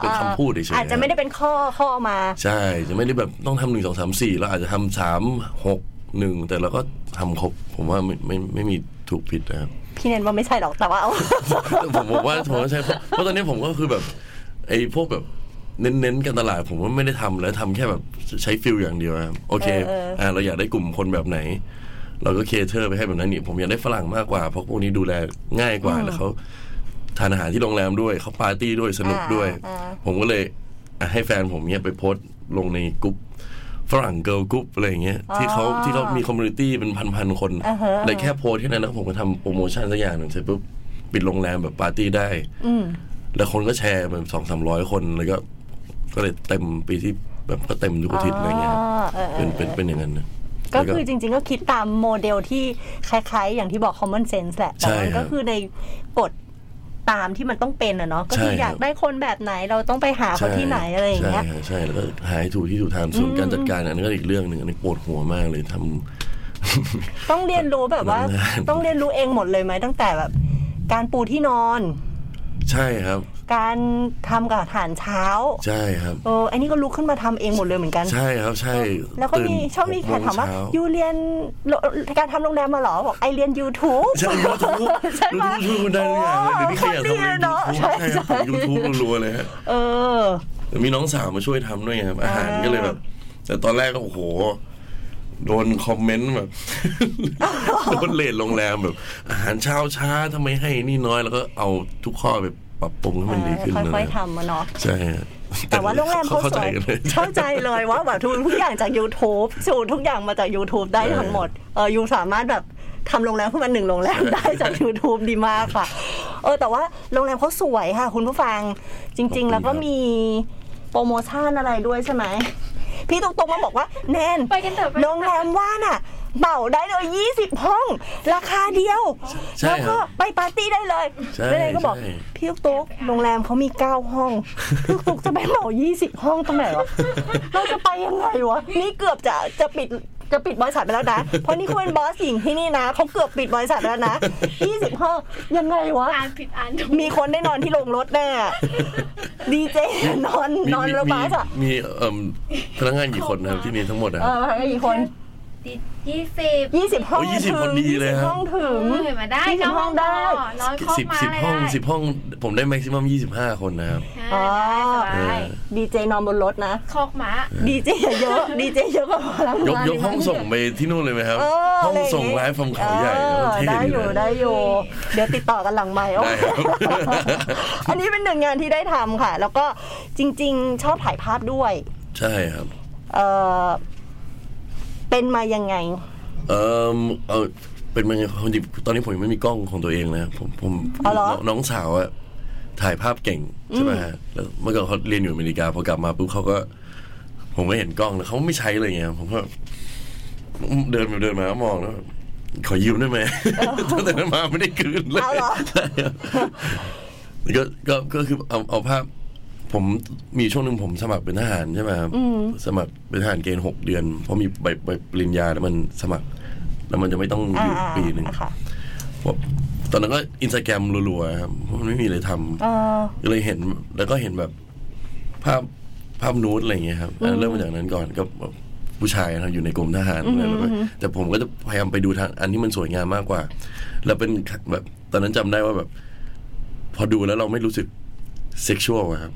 เป็นคำพูดเฉยๆอาจจะไม่ได้เป็นข้อข้อมา ใช่ จะไม่ได้แบบต้องทำหนึ่งสองสามสี่เราอาจจะทำสามหกหนึ่งแต่เราก็ทำครบ ผมว่าไม่ไม่ไม่มีถูกผิดนะครับพี่เนนว่าไม่ใช่หรอกแต่ว่าเอาผมบอกว่าผมว่าใช่เพราะเพราะตอนนี้ผมก็คือแบบไอ้พวกแบบ เน้นๆการตลาดผมว่าไม่ได้ทำแล้วทำแค่แบบใช้ feel อย่างเดียวครับโอเคเออเอออ่อ่าเราอยากได้กลุ่มคนแบบไหน เราก็ cater ไปให้แบบนั้นนี่ผมอยากได้ฝรั่งมากกว่าเพราะพวกนี้ดูแลง่ายกว่าแล้วเขาทานอาหารที่โรงแรมด้วยเขาปาร์ตี้ด้วยสนุกด้วยอ่าผมก็เลยอะให้แฟนผมเนี่ยไปโพสต์ลงในกลุ่มฝรั่ง girl group อะไรอย่างเงี้ยที่เขาที่เขามี community เป็นพันๆคนอ่าฮะเลยแค่โพสต์แค่นั้นแล้วผมก็ทำโปรโมชั่นสักอย่างหนึ่งเสร็จปุ๊บปิดโรงแรมแบบปาร์ตี้ได้อืมแล้วคนก็แชร์แบบสองสามร้อยคนแล้วก็ ก็เลยเต็มปีที่แบบก็เต็มทุกอาทิตย์อะไรเงี้ยครับอ๋อเออเออเป็นเป็นเป็นอย่างนั้นนะก็แล้วคือจริง ๆ ก็คิดตามโมเดลที่คล้ายๆ อย่างที่บอก common sense แหละแต่ใช่มันครัก็บคือในกฎตามที่มันต้องเป็นอะเนาะก็คือใช่ครับอยากได้คนแบบไหนเราต้องไปหาเขาที่ไหนอะไรอย่างเงี้ยใช่ใช่แล้วก็หาให้ถูกที่ถูกทางส่วนการจัดการอันนั้นก็อีกเรื่องหนึ่งอันนี้ปวดหัวมากเลยทำต้องเรียนรู้แบบว่านานต้องเรียนรู้เองหมดเลยไหมตั้งแต่แบบ การปูที่นอน ใช่ครับ การทำกับอาหารเช้า ใช่ครับเอออันนี้ก็ลุกขึ้นมาทำเองหมดเลยเหมือนกัน ใช่ครับใช่ แล้วก็มีตื่นชอบมีแขกถามว่าหกโงเช้ยูเรียนโรการทำโรงแรมมาเหรอบอกไอเรียน YouTube ใช่ยูทูบใช่ไหมยูทูบได้ทุกอย่างเลยเดี๋ยวนี้ใครอยากโอ้ทำอะไรโคตรดีเลยเนอะยูทูบใช่ใช่ครับยูทูบรัวๆเลยฮะเออแต่มีน้องสาวมาช่วยทำด้วยครับอาหารอ่าก็เลยแบบแต่ตอนแรกก็โอ้โห โดน comment แบบโดน rate โรงแรมแบบ อาหารเช้าช้าทำไมให้นี่น้อยแล้วก็เอาทุกข้อไปปรับปรุงให้มันดีขึ้นเออนะค่อยๆทำมาเนาะใช่ฮะแต่ว่าโรงแรมเขาเข้าสใจวยกันเลยเข้าใจเลยว่าแบบทุกทุกอย่างจาก YouTube สูตรทุกอย่างมาจาก YouTube ได้ทั้งหมดเออยูสามารถแบบทำโรงแรมขึ้นมาหนึ่งโรงแรมได้จาก YouTube ดีมากค่ะ เออแต่ว่าโรงแรมเขาสวยค่ะ คุณผู้ฟังจริง ๆ แล้วก็มีโปรโมชั่นอะไรด้วยใช่ไหม พี่ตรงๆมาบอกว่าแนนไปกันเถอะไปกันเถอะ โรงแรมว่าน่ะเหมาได้เลย 20 ห้อง ราคาเดียว ใช่แล้วก็ครับไปปาร์ตี้ได้เลยใช่แล้วเลยก็บอก ใช่ พี่ตุ๊กโรงแรมเขามี 9 ห้อง พี่ตุ๊กจะไปเหมา 20 ห้องตรงไหนวะ เราจะไปยังไงวะ นี่เกือบจะจะปิด จะปิดบริษัทไปแล้วนะ เพราะนี่เขาเป็นบอสหญิงที่นี่นะเขาเกือบปิดบริษัทไปแล้วนะ20ห้องยังไงวะอ่านผิดอ่านถูกมีคนได้นอนที่โรงรถแน่ดีเจนอนมีนอนมีรถมีบัสอะมีเอ่มพนักงานกี่คนนะครับที่นี่ทั้งหมดนะเออมากันกี่คน ยี่สิบยี่สิบห้องโอ้ย20ถึงคนดีเลย20ครับ ห้องถึงเห็นมาได้ยี่สิบห้องได้นอนครบสิบมาสิบเลยห้องได้สิบห้องผมได้แม็กซิมัมยี่สิบห้าคนนะครับ อ๋อใช่ดีเจนอนบนรถนะ คอกม้า ดีเจเยอะ ดีเจเยอะกว่าพลังยกงานยกห้องส่งไปที่นู่นเลยไหมครับ เออห้องะไรย่าส่งไลฟ์ฟอมเขาใหญ่เออเท่ได้ดีอยู่นะได้อยู่ เดี๋ยวติดต่อกันหลังไมค์ได้ครับ อันนี้เป็นหนึ่งงานที่ได้ทำค่ะ แล้วก็จริง ๆ ชอบถ่ายภาพด้วย ใช่ครับ เออ เป็นมายังไง เออเออเป็นมันความจริงตอนนี้ผมยังไม่มีกล้องของตัวเองนะผมผมอ๋อเหรอน้องน้องสาวอะถ่ายภาพเก่งใช่ไหมฮะแล้วเมื่อก่อนเขาเรียนอยู่อเมริกาพอกลับมาปุ๊บเขาก็ ผมก็เห็นกล้องแล้วเขาไม่ใช้เลยไงผมก็เดินไปเดินมาก็มองแล้วแบบขอยืมได้ไหม ตั้งแต่นั้นมาไม่ได้คืนเลยเอาเหรอ ใช่ครับแล้วก็ก็ก็คือเอาเอาภาพ ผมมีช่วงหนึ่งผมสมัครเป็นทหารใช่ไหมครับสมัครเป็นทหารเกณฑ์หกเดือน เพราะมีใบใบปริญญาแล้วมันสมัคร แล้วมันจะไม่ต้องอยู่อ่าปีหนึ่งค่ะผมตอนนั้นก็อินสตาแกรมรัวๆครับเพราะมันไม่มีอะไรทำเออก็เลยเห็นแล้วก็เห็นแบบภาพภาพนูดอะไรอย่างเงี้ยครับอะเริ่มมาจากนั้นก่อนก็แบบผู้ชายนะครับอยู่ในกรมทหารอะไรแบบนี้แต่ผมก็จะพยายามไปดูทางอันที่มันสวยงามมากกว่า แล้วเป็นแบบตอนนั้นจำได้ว่าแบบ พอดูแล้วเราไม่รู้สึก เซ็กชวลครับ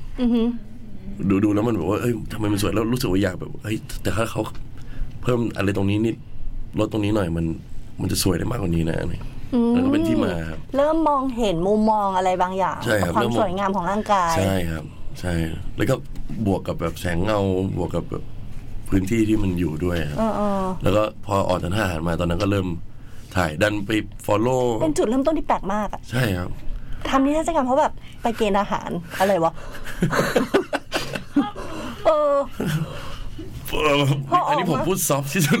ดูดูแล้วมันแบบว่าเอ้ยทำไมมันสวยแล้วรู้สึกว่าอยากแบบเฮ้ยแต่ถ้าเขาเพิ่มอะไรตรงนี้นิดลดตรงนี้หน่อยมัน มันจะสวยได้มากกว่านี้นะอะไรแล้วก็เป็นที่มาครับเริ่มมองเห็นมุมมองอะไรบางอย่างใช่ครับความเริ่มมองสวยงามของร่างกาย ใช่ครับ ใช่ แล้วก็บวกกับแบบแสงเงาบวกกับแบบพื้นที่ที่มันอยู่ด้วยครับเออเออแล้วก็พอออกจากทหารมาตอนนั้นก็เริ่มถ่ายดันไป follow เป็นจุดเริ่มต้นที่แปลกมากอะใช่ครับ ทำนิทรรศการเพราะแบบไปเกณฑ์ทหารอะไรวะเออเออพอออกมาอันนี้ผมพูด soft ที่สุด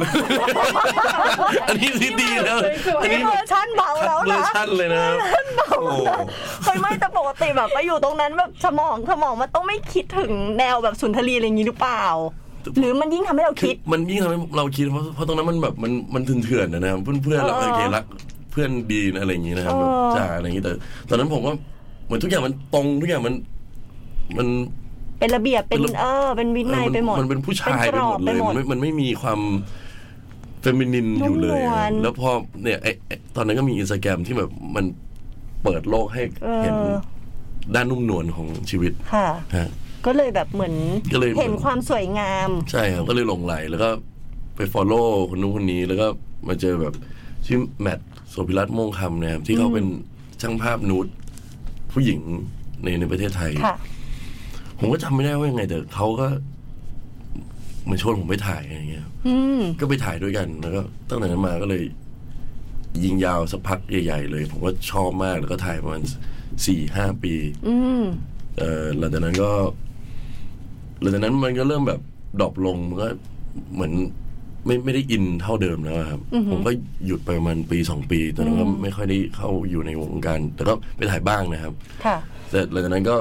อันนี้ที่ดีแล้ว อันนี่นี้เวอร์ชันเบาแล้วเวอนะร์ชันเลยนะครับโอ้เฮ้ยไม่แต่ปกติแบบไปอยู่ตรงนั้นแบบสมองสมองมันต้องไม่คิดถึงแนวแบบสุนทรีอะไรอย่างนี้หรือเปล่า หรือมันยิ่งทำให้เราคือคิด มันยิ่งทำให้เราคิดเพราะเพราะตรงนั้นมันแบบมันมันเถื่อนๆนะครับเพื่อนเพื่อนๆเราเออโอเครัก เพื่อนดีนะอะไรอย่างนี้นะครับแบบเออจ่าอะไรอย่างนี้แต่ตอนนั้นผมว่าเหมือนทุกอย่างมันตรงทุกอย่างมัน มันเป็นระเบียบเป็นเป็นระเออ เป็นวินัยเออไปหมดมันเป็นผู้ชายเป็นไปกรหอมบดไปเลยหมดมันไม่มันไม่มีความเฟมินินอยู่เลยนุ่มนวลแล้วพอเนี่ยไอ้ไอ้ตอนนั้นก็มีอินสตาแกรมที่แบบมันเปิดโลกให้เออเห็นด้านนุ่มนวลของชีวิตค่ะฮะก็เลยแบบเหมือนก็เลยเห็นความสวยงาม ใช่ครับก็เลยหลงไหลแล้วก็ไปฟอลโล่คนนู้นคนนี้แล้วก็มาเจอแบบชื่อแมท โสภิรัตน์โมงคำนะครับที่เขาเป็นช่างภาพนูดผู้หญิงในในประเทศไทยค่ะผมก็จำไม่ได้ว่ายังไงแต่เขาก็เหมือนชวนผมไปถ่ายอะไรเงี้ยอืมก็ไปถ่ายด้วยกันแล้วก็ตั้งแต่นั้นมาก็เลย ยิงยาวสักพักใหญ่ๆเลย ผมก็ชอบมากแล้วก็ถ่ายประมาณสี่ห้าปีอืมเออหลังจากนั้นก็ หลังจากนั้นมันก็เริ่มแบบ drop ลงมันก็เหมือน ไม่ไม่ได้อินเท่าเดิมแล้วครับ ผมก็หยุดไปประมาณปีสองปีตอนนั้นก็ไม่ค่อยได้เข้าอยู่ในวงการ แต่ก็ไปถ่ายบ้างนะครับค่ะแต่หลังจากนั้นก็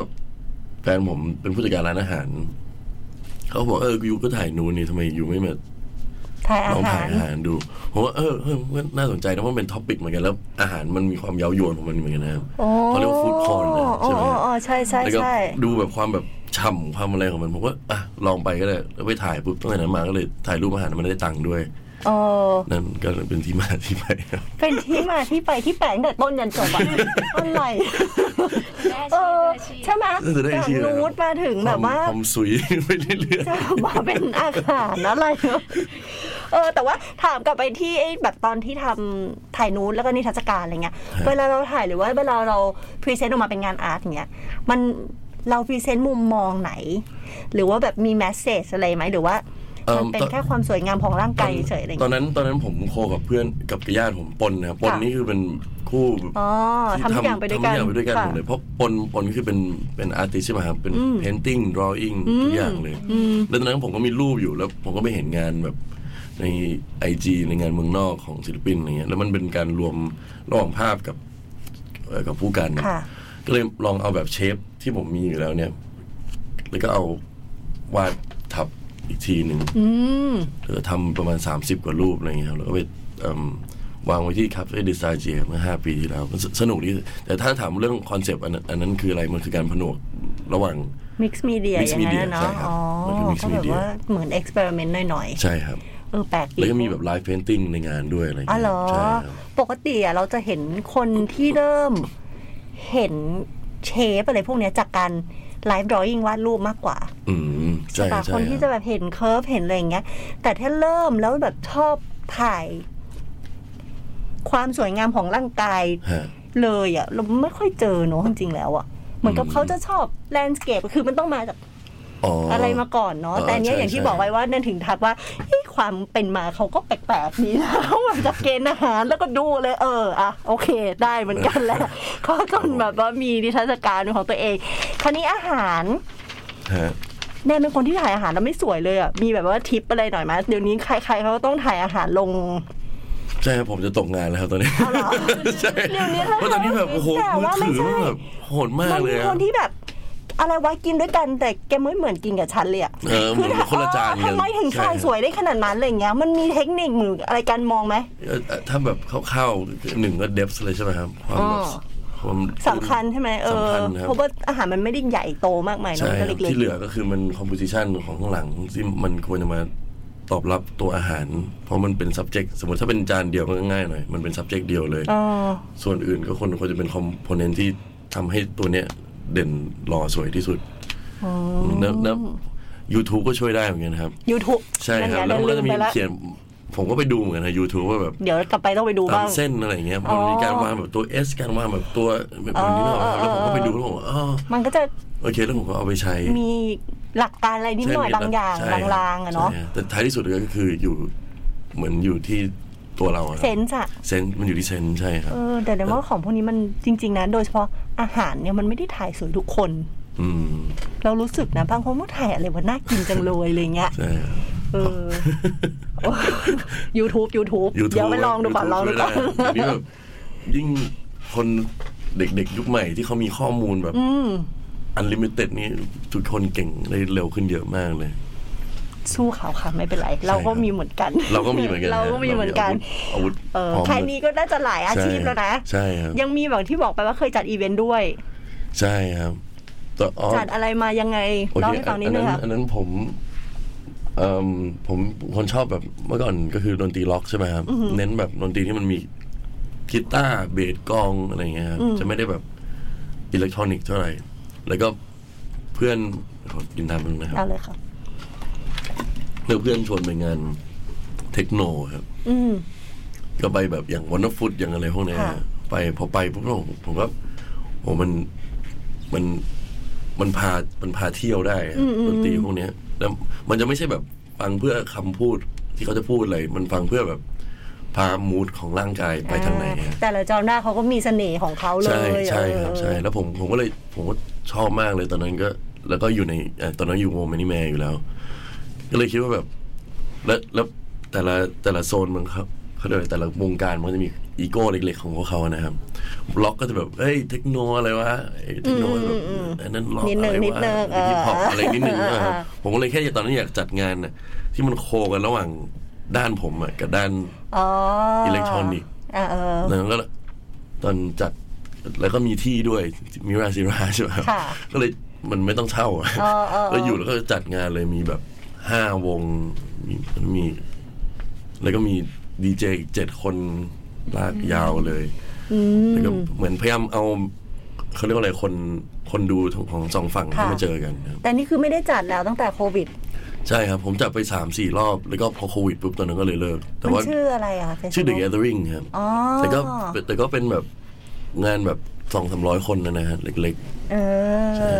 แฟนผมเป็นผู้จัดการร้านอาหารเขาบอกเออ you ก็ถ่ายนู่นนี่ทำไม you ไม่มา ทายอาลองหาถ่ายร อาหารดูผมว่าเออเออมันน่าสนใจนะว่ามันเป็น topic เหมือนกันแล้ว อาหารมันมีความเย้ายวนของมันเหมือนกันนะครับโอ้เขาเรียกว่าฟู้ดพอนนะอ๋อใช่ไหมอ๋อฮะอ๋อใช่ใช่แล้วก็ใช่ดูแบบความแบบฉ่ำความอะไรของมันผมก็อะลองไปก็ได้แล้วไปถ่ายปุ๊บตั้งแต่นั้นมาก็เลยถ่ายรูปอาหารมันได้ตังค์ด้วยเออ นั่นก็เป็นที่มาที่ไปครับ เป็นที่มาที่ไปที่แปลงแต่ต้นยันจบอะอะไรได้เอชีอได้ชีใช่ไหมเออได้จากชื่อเลยนูดมาถึงแบบว่าความสุยไปเรื่อยจะมาเป็นอาหารอะไรเนอะเออแต่ว่าถามกลับไปที่ไอ้แบบตอนที่ทำถ่ายนูดแล้วก็นิทรรศการอะไรเงี้ยเวลาเราถ่ายหรือว่าเวลาเรา present ออกมาเป็นงาน art อย่างเงี้ยมันเรา present มุมมองไหน หรือว่าแบบมี message อะไรไหมหรือว่า เอิ่มันมเป็นตอนแค่ความสวยงามของร่างกายเฉยๆอะไรตอนเงี้ยนั้นตอนนั้นผม co กับเพื่อนกับญาติผมปนนะครับปนค่ะนี่คือเป็นคู่อ๋อที่ทำทุกอย่างไปด้วยกันทำทุกอย่างไปด้วยกันค่ะหมดเลยเพราะปนปนคือเป็นเป็น artist ใช่ไหมครับเป็นอืม painting drawing ทุกอย่างเลยอืมแล้วตอนนั้นผมก็มีรูปอยู่แล้วผมก็ไปเห็นงานแบบใน IG ในงานเมืองนอกของศิลปินอะไรเงี้ยแล้วมันเป็นการรวมระหว่างภาพกับเอ่อกับพู่กันค่ะก็เลยลองเอาแบบ shape ที่ผมมีอยู่แล้วเนี่ย แล้วก็เอาวาดทับ อีกทีหนึ่งอืมเออทำประมาณ 30 กว่ารูปอะไรเงี้ยครับแล้วก็ไปเอิ่มวางไว้ที่คาเฟ่ดีไซน์เจียเมื่อ 5 ปีที่แล้วมันสสนุกดีแต่ถ้าถามเรื่อง concept อันนั้นอันนั้นคืออะไรมันคือการผนวกระหว่าง mixed media Mix อย่างนั้น media นะเนาะใช่ครับอ๋อมันคือ mix ก็แบบ media ว่าเหมือน experiment หน่อยใช่ครับๆเออแปลกดีแล้วก็มีแบบ live painting ในงานด้วยอะไรอ๋อเงี้ยเหรอใช่ครับปกติอะเราจะเห็นคนที่เริ่มเห็น shape อะไรพวกเนี้ยจากการ ไลฟ์ดรอ w ิ n งวาดรูปมากกว่า อืมใช่ปะใช่คนที่คจะรับแบบเห็น curve เห็นอะไรอย่างเงี้ย แต่ถ้าเริ่มแล้วแบบชอบถ่าย ความสวยงามของร่างกายฮะเลยอะเราไม่ค่อยเจอเนอะจริงๆแล้วอะเหมือนกับอืมเขาจะชอบแลนด์สเคปคือมันต้องมาจากอ๋อออะไรมาก่อนเนาะเออแต่อันเนี้ยใช่อย่างที่ใช่บอกไว้ว่านั่นถึงทักว่าเฮ้ย ความเป็นมาเขาก็แปลกๆดีนะเขามาจากเกณฑ์อาหารแล้วก็ดูเลย เอออะโอเค ได้เหมือนกันแหละเขาจนแบบว่ามีนิทรรศการเป็นของตัวเอง คราวนี้อาหารฮะแนนเป็นคนที่ถ่ายอาหารแล้วไม่สวยเลยอะ มีแบบว่าทิปอะไรหน่อยไหมเดี๋ยวนี้ใครๆเขาก็ต้องถ่ายอาหารลง ใช่ครับผมจะตกงานแล้วครับตอนนี้เอาเหรอใช่เดี๋ยวนี้เลยเพราะตอนนี้แบบโอ้โหแต่มือว่าไม่ถือใช่แบบโหดมากมันเลมียอะคนที่แบบ อะไรวะกินด้วยกันแต่แกไม่เหมือนกินกับฉันเลยอะเออเหมือนคนละจานกันทำไมถึงใช่ถ่ายสวยได้ขนาดนั้นอะไรเงี้ยมันมีเทคนิคหรืออะไรการมองไหมเอ่อเอ่อถ้าแบบคร่าวๆหนึ่งก็เดฟเลยใช่ไหมครับความแบบอ๋อความสำคัญใช่ไหมเออสำคัญครับเพราะว่าอาหารมันไม่ได้ใหญ่โตมากมายเนอะใช่มันคก็รับเล็กที่เหลือก็คือมันคอมโพสิชันของข้างหลังที่มันควรจะมาตอบรับตัวอาหาร เพราะมันเป็น subject สมมติถ้าเป็นจานเดียวก็ง่ายหน่อย มันเป็น subject เดียวเลยๆอ๋อส่วนอื่นก็คนควรจะเป็นคอมโพเนนที่ทำให้ตัวเนี้ย เด่นหล่อสวยที่สุดแล้วแล้ว YouTube ก็ช่วยได้เหมือนกันครับยูทูบใช่ครับ แล้วมันก็จะมีเขียนผมก็ไปดูเหมือนกันนะ YouTube ว่าแบบ เดี๋ยวกลับไปต้องไปดูตาบ้ามงเส้นอะไรอย่างเงี้ยอ๋มันอมีการวางแบบตัว S การวางแบบตัวแบบนี้เนอะอ๋อแล้วผมก็ไปดูเออแล้วผมว่าอ๋อมันก็จะโอเคแล้วผมก็เอาไปใช้ มีหลักการอะไรนิดหน่อยใช่บางอย่างใช่ลางๆอะเนาะใช่แต่ท้ายที่สุดก็คืออยู่เหมือนอยู่ที่ ตัวเราอะครับเซนส์อะเซนส์มันอยู่ที่เซนส์ใช่ครับ เออแต่ในว่าของพวกนี้มันจริง ๆ นะ โดยเฉพาะอาหารเนี่ยมันไม่ได้ถ่ายสวยทุกคน อืมเรารู้สึกนะบางคนว่าถ่ายอะไรว่าน่ากินจังเลยอะไรเงี้ย ใช่ครับเออ YouTube YouTube เดี๋ยวไปลองดูก่อนลองดูก่อนอันนี้แบบยิ่งคนเด็กๆ ยุคใหม่ที่เขามีข้อมูลแบบอืม unlimited นี้ทุกคนเก่งได้เร็วขึ้นเยอะมากเลย สู้เขาค่ะไม่เป็นไร เราก็มีเหมือนกัน เราก็มีเหมือนกันเราก็มีเหมือนกันอาวุธเออพร้อมแค่นี้ก็น่าจะหลายอาชีพแล้วนะใช่ครับยังมีแบบที่บอกไปว่าเคยจัดอีเวนต์ด้วย ใช่ครับแต่อ๋อจัดอะไรมายังไงโอเล่าเคให้ฟังนิดอันนึนั้งนค่ะอันนั้นผมเอ่อผมคนชอบแบบเมื่อก่อนก็คือดนตรีร็อกใช่ไหมครับเน้นแบบดนตรีที่มันมีกีตาร์เบสกลองอะไรอย่างเงี้ยครับจะไม่ได้แบบอิเล็กทรอนิกส์เท่าไหร่ แล้วก็เพื่อนขอกินน้ำนึงนะครับเอาเลยค่ะแล้ว เพื่อนชวนไปงานเทคโนครับอืมก็ไปแบบอย่างวันนฟุตอย่างอะไรพวกเนี้ยค่ะไปพอไปปุ๊บผมผมก็โอ้มันมันมันพามันพาเที่ยวได้อะดนตรีพวกเนี้ยแล้วมันจะไม่ใช่แบบฟังเพื่อคำพูดที่เขาจะพูดอะไร มันฟังเพื่อแบบพพามูดของร่างกายไปทางไหนฮะแต่ละจอหน้าเขาก็มีเสน่ห์ของเขาเลย ใช่ใช่ครับเออใช่ แล้วผมผมก็เลยผมก็ชอบมากเลยตอนนั้นก็ แล้วก็อยู่ในเอ่อตอนนั้นอยู่วงแมนี่แมอยู่แล้ว ก็เลยคิดว่าแบบ แล้วแล้วแต่ละแต่ละโซนมันเขาเขาเรียกอะไรแต่ละวงการมันก็จะมีอีโก้เล็กๆของพวกเขานะครับล็อกก็จะแบบเฮ้ยเทคโนอะไรวะเอ้ยเทคโนแบบอันนั้นล็อกนิดนึอะงไรนิดวะนึงเออฮิปฮอปอะไรนิดนึงเออนะครับเออผมก็เลยแค่ตอนนั้นอยากจัดงานน่ะที่มันโคกันระหว่างด้านผมอะกับด้านอ๋ออิอิเล็กทรอนิกส์อ่าเออแล้วก็ตอนจัดแล้วก็มีที่ด้วยมิราซิราใช่ไหมครับค่ะก็เลยมันไม่ต้องเช่าอะเออเออเออก็อยู่แล้วก็จัดงานเลยมีแบบ ห้าวงมีมี แล้วก็มีดีเจอีกเจ็ดคนลากยาวเลยแล้วก็เหมือนพยายามเอาเขาเรียกว่าอะไรคนคนดูของของสองฝั่งค่ะให้มาเจอกันครับแต่นี่คือไม่ได้จัดแล้วตั้งแต่โควิด ใช่ครับ ผมจัดไปสามสี่รอบ แล้วก็พอโควิดปุ๊บตอนนั้นก็เลยเลิกแต่มันว่าชื่ออะไรอะ festival ชื่อ The Gathering ครับอ๋อแต่ก็แต่ก็เป็นแบบงานแบบ สองสามร้อยคนนะนะฮะเล็ก เอ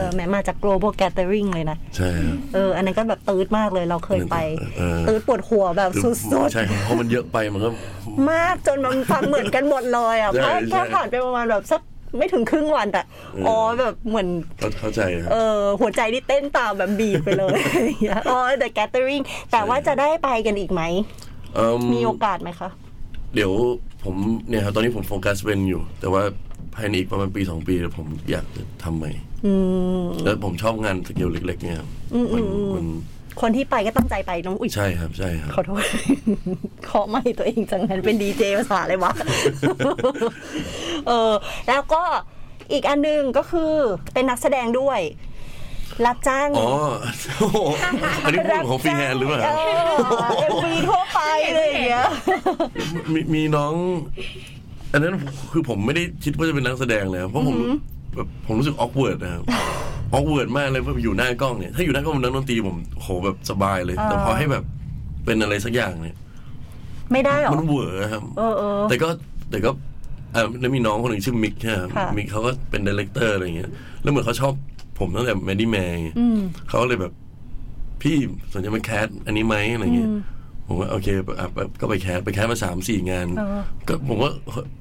อแหมมาจาก global gathering เลยนะ ๆ ใช่ครับ เออ อันนั้นก็แบบตืดมากเลยเราเคยไป เออ ตืดปวดหัวแบบสุดใช่ครับเพราะมันเยอะไปมันก็ ๆ มากจนมันฟังเหมือนกันหมดเลยอะใช่แค่ใช่ แค่ผ่านไปประมาณแบบสักไม่ถึงครึ่งวันแต่เอออ๋อ๋อแบบเหมือนเข้าเข้าใจครับ เออหัวใจนี่เต้นตามแบบบีบไปเลยอย่างเงี้ยอ๋อ the gathering แต่ว่าจะได้ไปกันอีกไหม เอิ่มมีโอกาสไหมคะ เดี๋ยวผมเนี่ยครับตอนนี้ผมโฟกัสเป็นอยู่ แต่ว่า ภายในอีกประมาณปีสองปีแล้วผมอยากจะทำใหม่อืมแล้วผมชอบงานสเกลเล็ก ๆ เนี่ยครับมันมันคนที่ไปก็ตั้งใจไปน้องอุ้ยใช่ครับใช่ครับ ขอโทษ เคาะไม่ตัวเองจังนั้นเป็นดีเจภาษาอะไรวะ เออ แล้วก็อีกอันหนึงก็คือเป็นนักแสดงด้วย รับจ้าง อ๋อโอ้โหอันนี้พูดของฟรีแฮนด์หรือเปล่าเออ MV ทั่วไปเลยอย่างเงี้ยมีมีน้อง อันนั้นคือผมไม่ได้คิดว่าจะเป็นนักแสดงเลยครับเพราะผมแบบผมรู้สึก awkward นะครับ awkward มากเลยเพราะอยู่หน้ากล้องเนี่ยถ้าอยู่หน้ากล้องเป็นนักดนตรีผมโหแบบสบายเลย แต่พอให้แบบเป็นอะไรสักอย่างเนี่ย ไม่ได้หรอมันเหวอร์ครับเออเออแต่ก็แต่ก็เออแล้วมีน้องคนหนึ่งชื่อมิกใช่ไหมครับค่ะมิกเขาก็เป็น director อะไรอย่างเงี้ย แล้วเหมือนเขาชอบผมตั้งแต่แมดดี้แมร์เขาก็เลยแบบ พี่สนใจมา cast อันนี้ไหมอะไรเงี้ย ผมว่าโอเคอะก็ไป cast ไป cast มาสามสี่งานเออก็ผมก็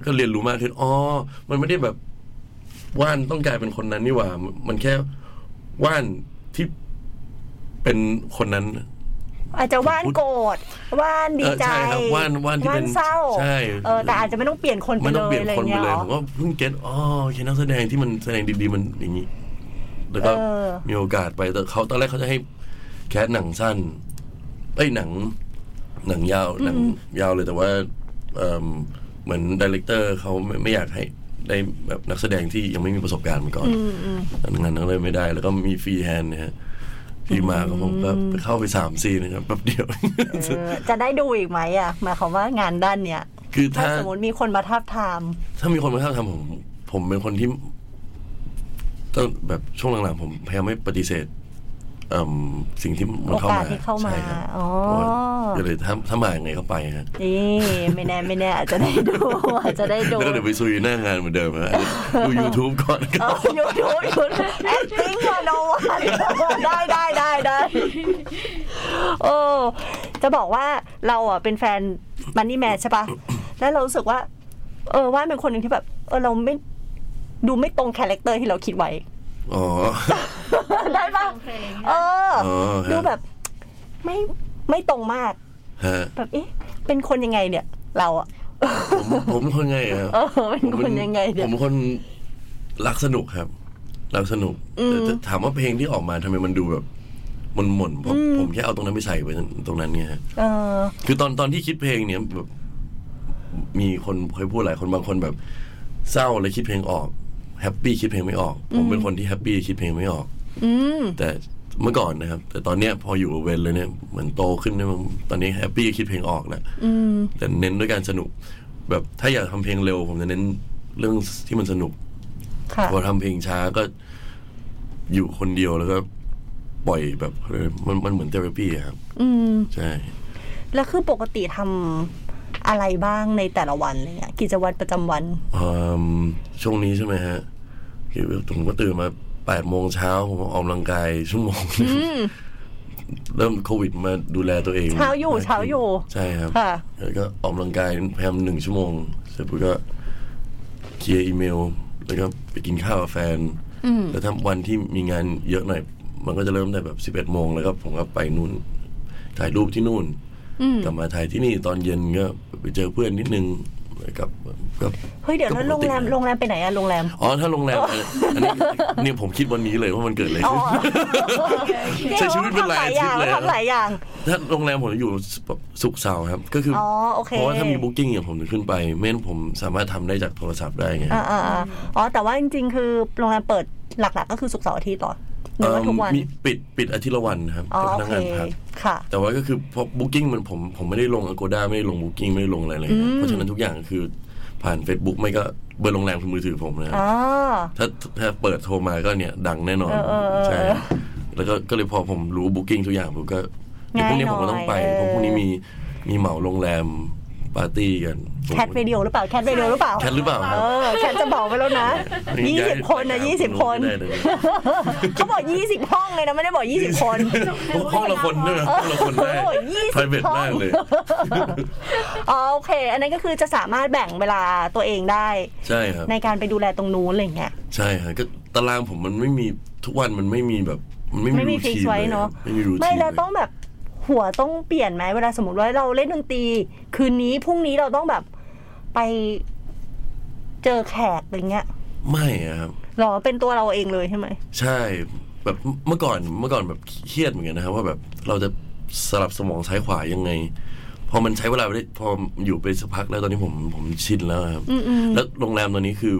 ก็เรียนรู้มากขึ้นอ๋อมันไม่ได้แบบว่านต้องกลายเป็นคนนั้นนี่หว่า มันแค่ว่านที่เป็นคนนั้น อาจจะว่านโกรธว่านดีใจเออใช่ครับว่านว่านที่เป็นเศร้าใช่เออแต่อาจจะไม่ต้องเปลี่ยนคนไปไม่เลต้องเปลี่ยนยอะไรคนไปเงี้ยเลยหรอผมก็เพิ่ง get อ๋อโอเคนักแสดงที่มันแสดงดีๆมันอย่างนี้แล้วก็เออมีโอกาสไปแต่เขาตอนแรกเขาจะให้ cast หนังสั้นเอ้ยหนัง หนังยาวหนังยาวเลยแต่ว่าเอิ่มเหมือน director เขาไม่ไม่อยากให้ได้แบบนักแสดงที่ยังไม่มีประสบการณ์มาก่อนงานนั้นเลยไม่ได้ แล้วก็มีฟรีแฮนด์เนี่ยฮะที่มาก็ผมก็เข้าไปสามซีนนะครับแป๊บเดียวเออจะได้ดูอีกไหมอะหมายความว่างานด้านเนี้ยคือถ้าถ้าสมมติมีคนมาทาบทาม ถ้ามีคนมาทาบทามผม ผมเป็นคนที่ตั้งแบบช่วงหลังๆผมพยายามไม่ปฏิเสธเอิ่ม สิ่งที่มันเข้าโอกามาสที่เข้ามาใช่ครับอ๋อเพราะว่าก็เลยถ้าถ้ามาอย่างไงก็ไปฮะนี่ไม่แน่ไม่แน่อาจจะได้ดูอาจจะได้ดูแล้วก็เดี๋ยวไปซุยหน้างานเหมือนเดิมฮะดู YouTube ก่อนก็เออยูทูบยูทูบ acting ค่ะโนวันได้ได้ได้ได้โอ้จะบอกว่าเราอะเป็นแฟนมันนี่แมนใช่ปะแล้วเรารู้สึกว่า เออว่าเป็นคนหนึ่งที่แบบ เออเราไม่ดูไม่ตรง character ที่เราคิดไว้ อ๋อ ได้ปะโอเคเอออ๋อฮะดูแบบไม่ไม่ตรงมากฮะแบบเอ๊ะเป็นคนยังไงเนี่ย เราอะผมผมคนไงอะครับเออเป็นคนยังไงผเนี่ยมเป็นคนรักสนุกครับ รักสนุกแต่แต่ถามว่าเพลงที่ออกมาทำไมมันดูแบบมันหม่นๆผมผมแค่เอาตรงนั้นไปใส่ไว้ตรงนั้นเนี่ยฮะเออคือตอนตอนที่คิดเพลงเนี่ยแบบมีคนเคยพูดหลายคนบางคนแบบ เศร้าเลยคิดเพลงออก happy คิดเพลงไม่ออก ผมเป็นคนที่ happy คิดเพลงไม่ออกอืมแต่เมื่อก่อนนะครับ แต่ตอนเนี้ยพออยู่กับเวนเลยเนี่ยเหมือนโตขึ้นเนี่ยมันตอนนี้ happy คิดเพลงออกแล้วอืมแต่เน้นด้วยการสนุก แบบถ้าอยากทำเพลงเร็ว ผมจะเน้นเรื่องที่มันสนุกค่ะพอทำเพลงช้าก็อยู่คนเดียวแล้วก็ปล่อยแบบมันมันเหมือน therapy ครับ อืมใช่ แล้วคือปกติทำ อะไรบ้างในแต่ละวันอะไรเงี้ยกิจวัตรประจำวันอืมช่วงนี้ใช่ไหมฮะคือผมก็ตื่นมาแปดโมงเช้าผมออกกำลังกายชั่วโมงเริ่มโควิดมาดูแลตัวเองเช้าอยู่มกขึ้นเช้าอยู่ ใช่ครับค่ะแล้วก็ออกกำลังกายพยายามหนึ่งชั่วโมงเสร็จปุ๊บก็เคลียร์อีเมล แล้วก็ไปกินข้าวกับแฟนแล้วถ้าวันที่มีงานเยอะหน่อย มันก็จะเริ่มแต่แบบสิบเอ็ดโมงแล้วก็ผมก็ไปนู่นถ่ายรูปที่นู่น กลับมาถ่ายที่นี่ตอนเย็นก็ไปเจอเพื่อนนิดนึงแล้วกับก็เฮ้ยเดี๋ยวแล้วโรงแรมโรงแรมไปไหนอะโรงแรมอ๋อถ้าโรงแรมอันอันนี้นี่ผมคิดวันนี้เลยว่ามันเกิดอะไรอ๋อขึ้นใช้ชีวิตเป็นหลายอาทิตย์เลยทำหลายอย่าง ถ้าโรงแรมผมจะอยู่แบบสุกร์เสาร์ครับ ก็คือออ๋อโอเคเพราะว่าถ้ามีบุ๊กิ้งอย่างผมจะขึ้นไปไม่งั้นผมสามารถทำได้จากโทรศัพท์ได้ไงอ่าอ่าอ่าอ๋อแต่ว่าจริงๆ คือโรงแรมเปิดหลักๆ ก็คือศุกร์เสาร์อาทิตย์เหรอ หรือว่าทุกวันเอิ่มมีปิดปิดอาทิตย์ละวันครับอ๋อให้พโอนักเคงานพักค่ะ แต่ว่าก็คือพอ booking มันผมผมไม่ได้ลง Agoda ไม่ได้ลง Booking ไม่ได้ลงอะไรเลยครับเพราะฉะนั้นทุกอย่างคือผ่าน Facebook ไม่ก็เบอร์โรงแรมคือมือถือผมนะครับอ๋อถ้าถ้าเปิดโทรมาก็เนี่ยดังแน่นอนเออเออเออใช่แล้วก็ก็เลยพอผมรู้ booking ทุกอย่างผมก็เดี๋ยวพรุ่งนี้ผมก็ต้องไปง่ายหน่อยเพราะพรุ่งนี้มีมีเหมาโรงแรม ปาร์ตี้กันแคทเรดิโอหรือเปล่าแคทเรดิโอหรือเปล่าแคทหรือเปล่าคเอรับอแคทจะบอกไปแล้วนะนี่ยี่ย้าสิบคนนะยี่สิบคนไม่ได้เลยเขาบอกยี่สิบห้องเลยนะไม่ได้บอกยี่สิบคนห้องละคนด้วยนะห้องละคนได้โอ้ย20 private ห้องมากเลยอ๋อโอเค อันนั้นก็คือจะสามารถแบ่งเวลาตัวเองได้ใช่ครับในการไปดูแลตรงนู้นอะไรเงี้ยใช่ครับก็ตารางผมมันไม่มีทุกวันมันไม่มีแบบมันไม่มีไม่มีรูฟิกทีนไว้เลยเนาะไม่มีรูทีนไม่แล้วเลยต้องแบบ หัวต้องเปลี่ยนไหมเวลาสมมติว่าเราเล่นดนตรี คืนนี้พรุ่งนี้เราต้องแบบไปเจอแขกอะไรเงี้ยไม่อะครับหรอเป็นตัวเราเองเลยใช่ไหมใช่แบบเมื่อก่อนเมื่อก่อนแบบเครียดเหมือนกันนะครับ ว่าแบบเราจะสลับสมองซ้ายขวายังไง พอมันใช้เวลาไปได้พออยู่ไปสักพักแล้วตอนนี้ผมผมชินแล้วครับแล้วโรงแรมตอนนี้คือ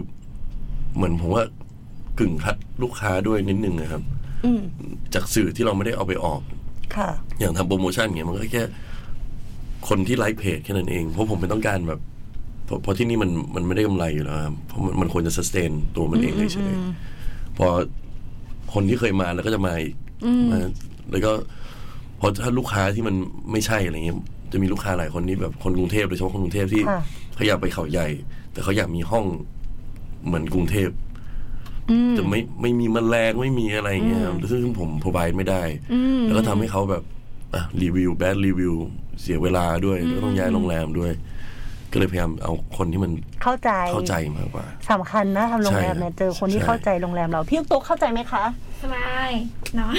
เหมือนผมว่ากึ่งคัดลูกค้าด้วยนิดนึงนะครับอืมจากสื่อที่เราไม่ได้เอาไปออกค่ะ อย่างทำโปรโมชั่นเงี้ยมันก็แค่คนที่ไลค์เพจแค่นั้นเอง เพราะผมไม่ต้องการแบบเพราะเพราะที่นี่มันมันไม่ได้กำไรอยู่แล้วครับเพราะมันมันควรจะสแตนตัวมันเองเฉยๆพอคนที่เคยมาแล้วก็จะมาอีกมาแล้วก็พอถ้าลูกค้าที่มันไม่ใช่อะไรเงี้ยจะมีลูกค้าหลายคนที่แบบคนกรุงเทพโดยเฉพาะคนกรุงเทพที่ค่ะเขาอยากไปเขาใหญ่ แต่เขาอยากมีห้องเหมือนกรุงเทพ จะไม่ไม่มีแมลงไม่มีอะไรเงี้ยครับซึ่งผมพร o ไ i d e ไม่ได้ แล้วก็ทำให้เขาแบบอะรีวิวแบดรีวิวเสียเวลาด้วยแล้วก็ต้องย้ายโรงแรมด้วย ก็เลยพยายามเอาคนที่มันเข้าใจเข้าใจมากกว่าสำคัญนะทำโรงแรมเนี่ยใช่เจอคนที่ใช่เข้าใจโรงแรมเราพี่ตุ๊กเข้าใจไหมคะสบายนอน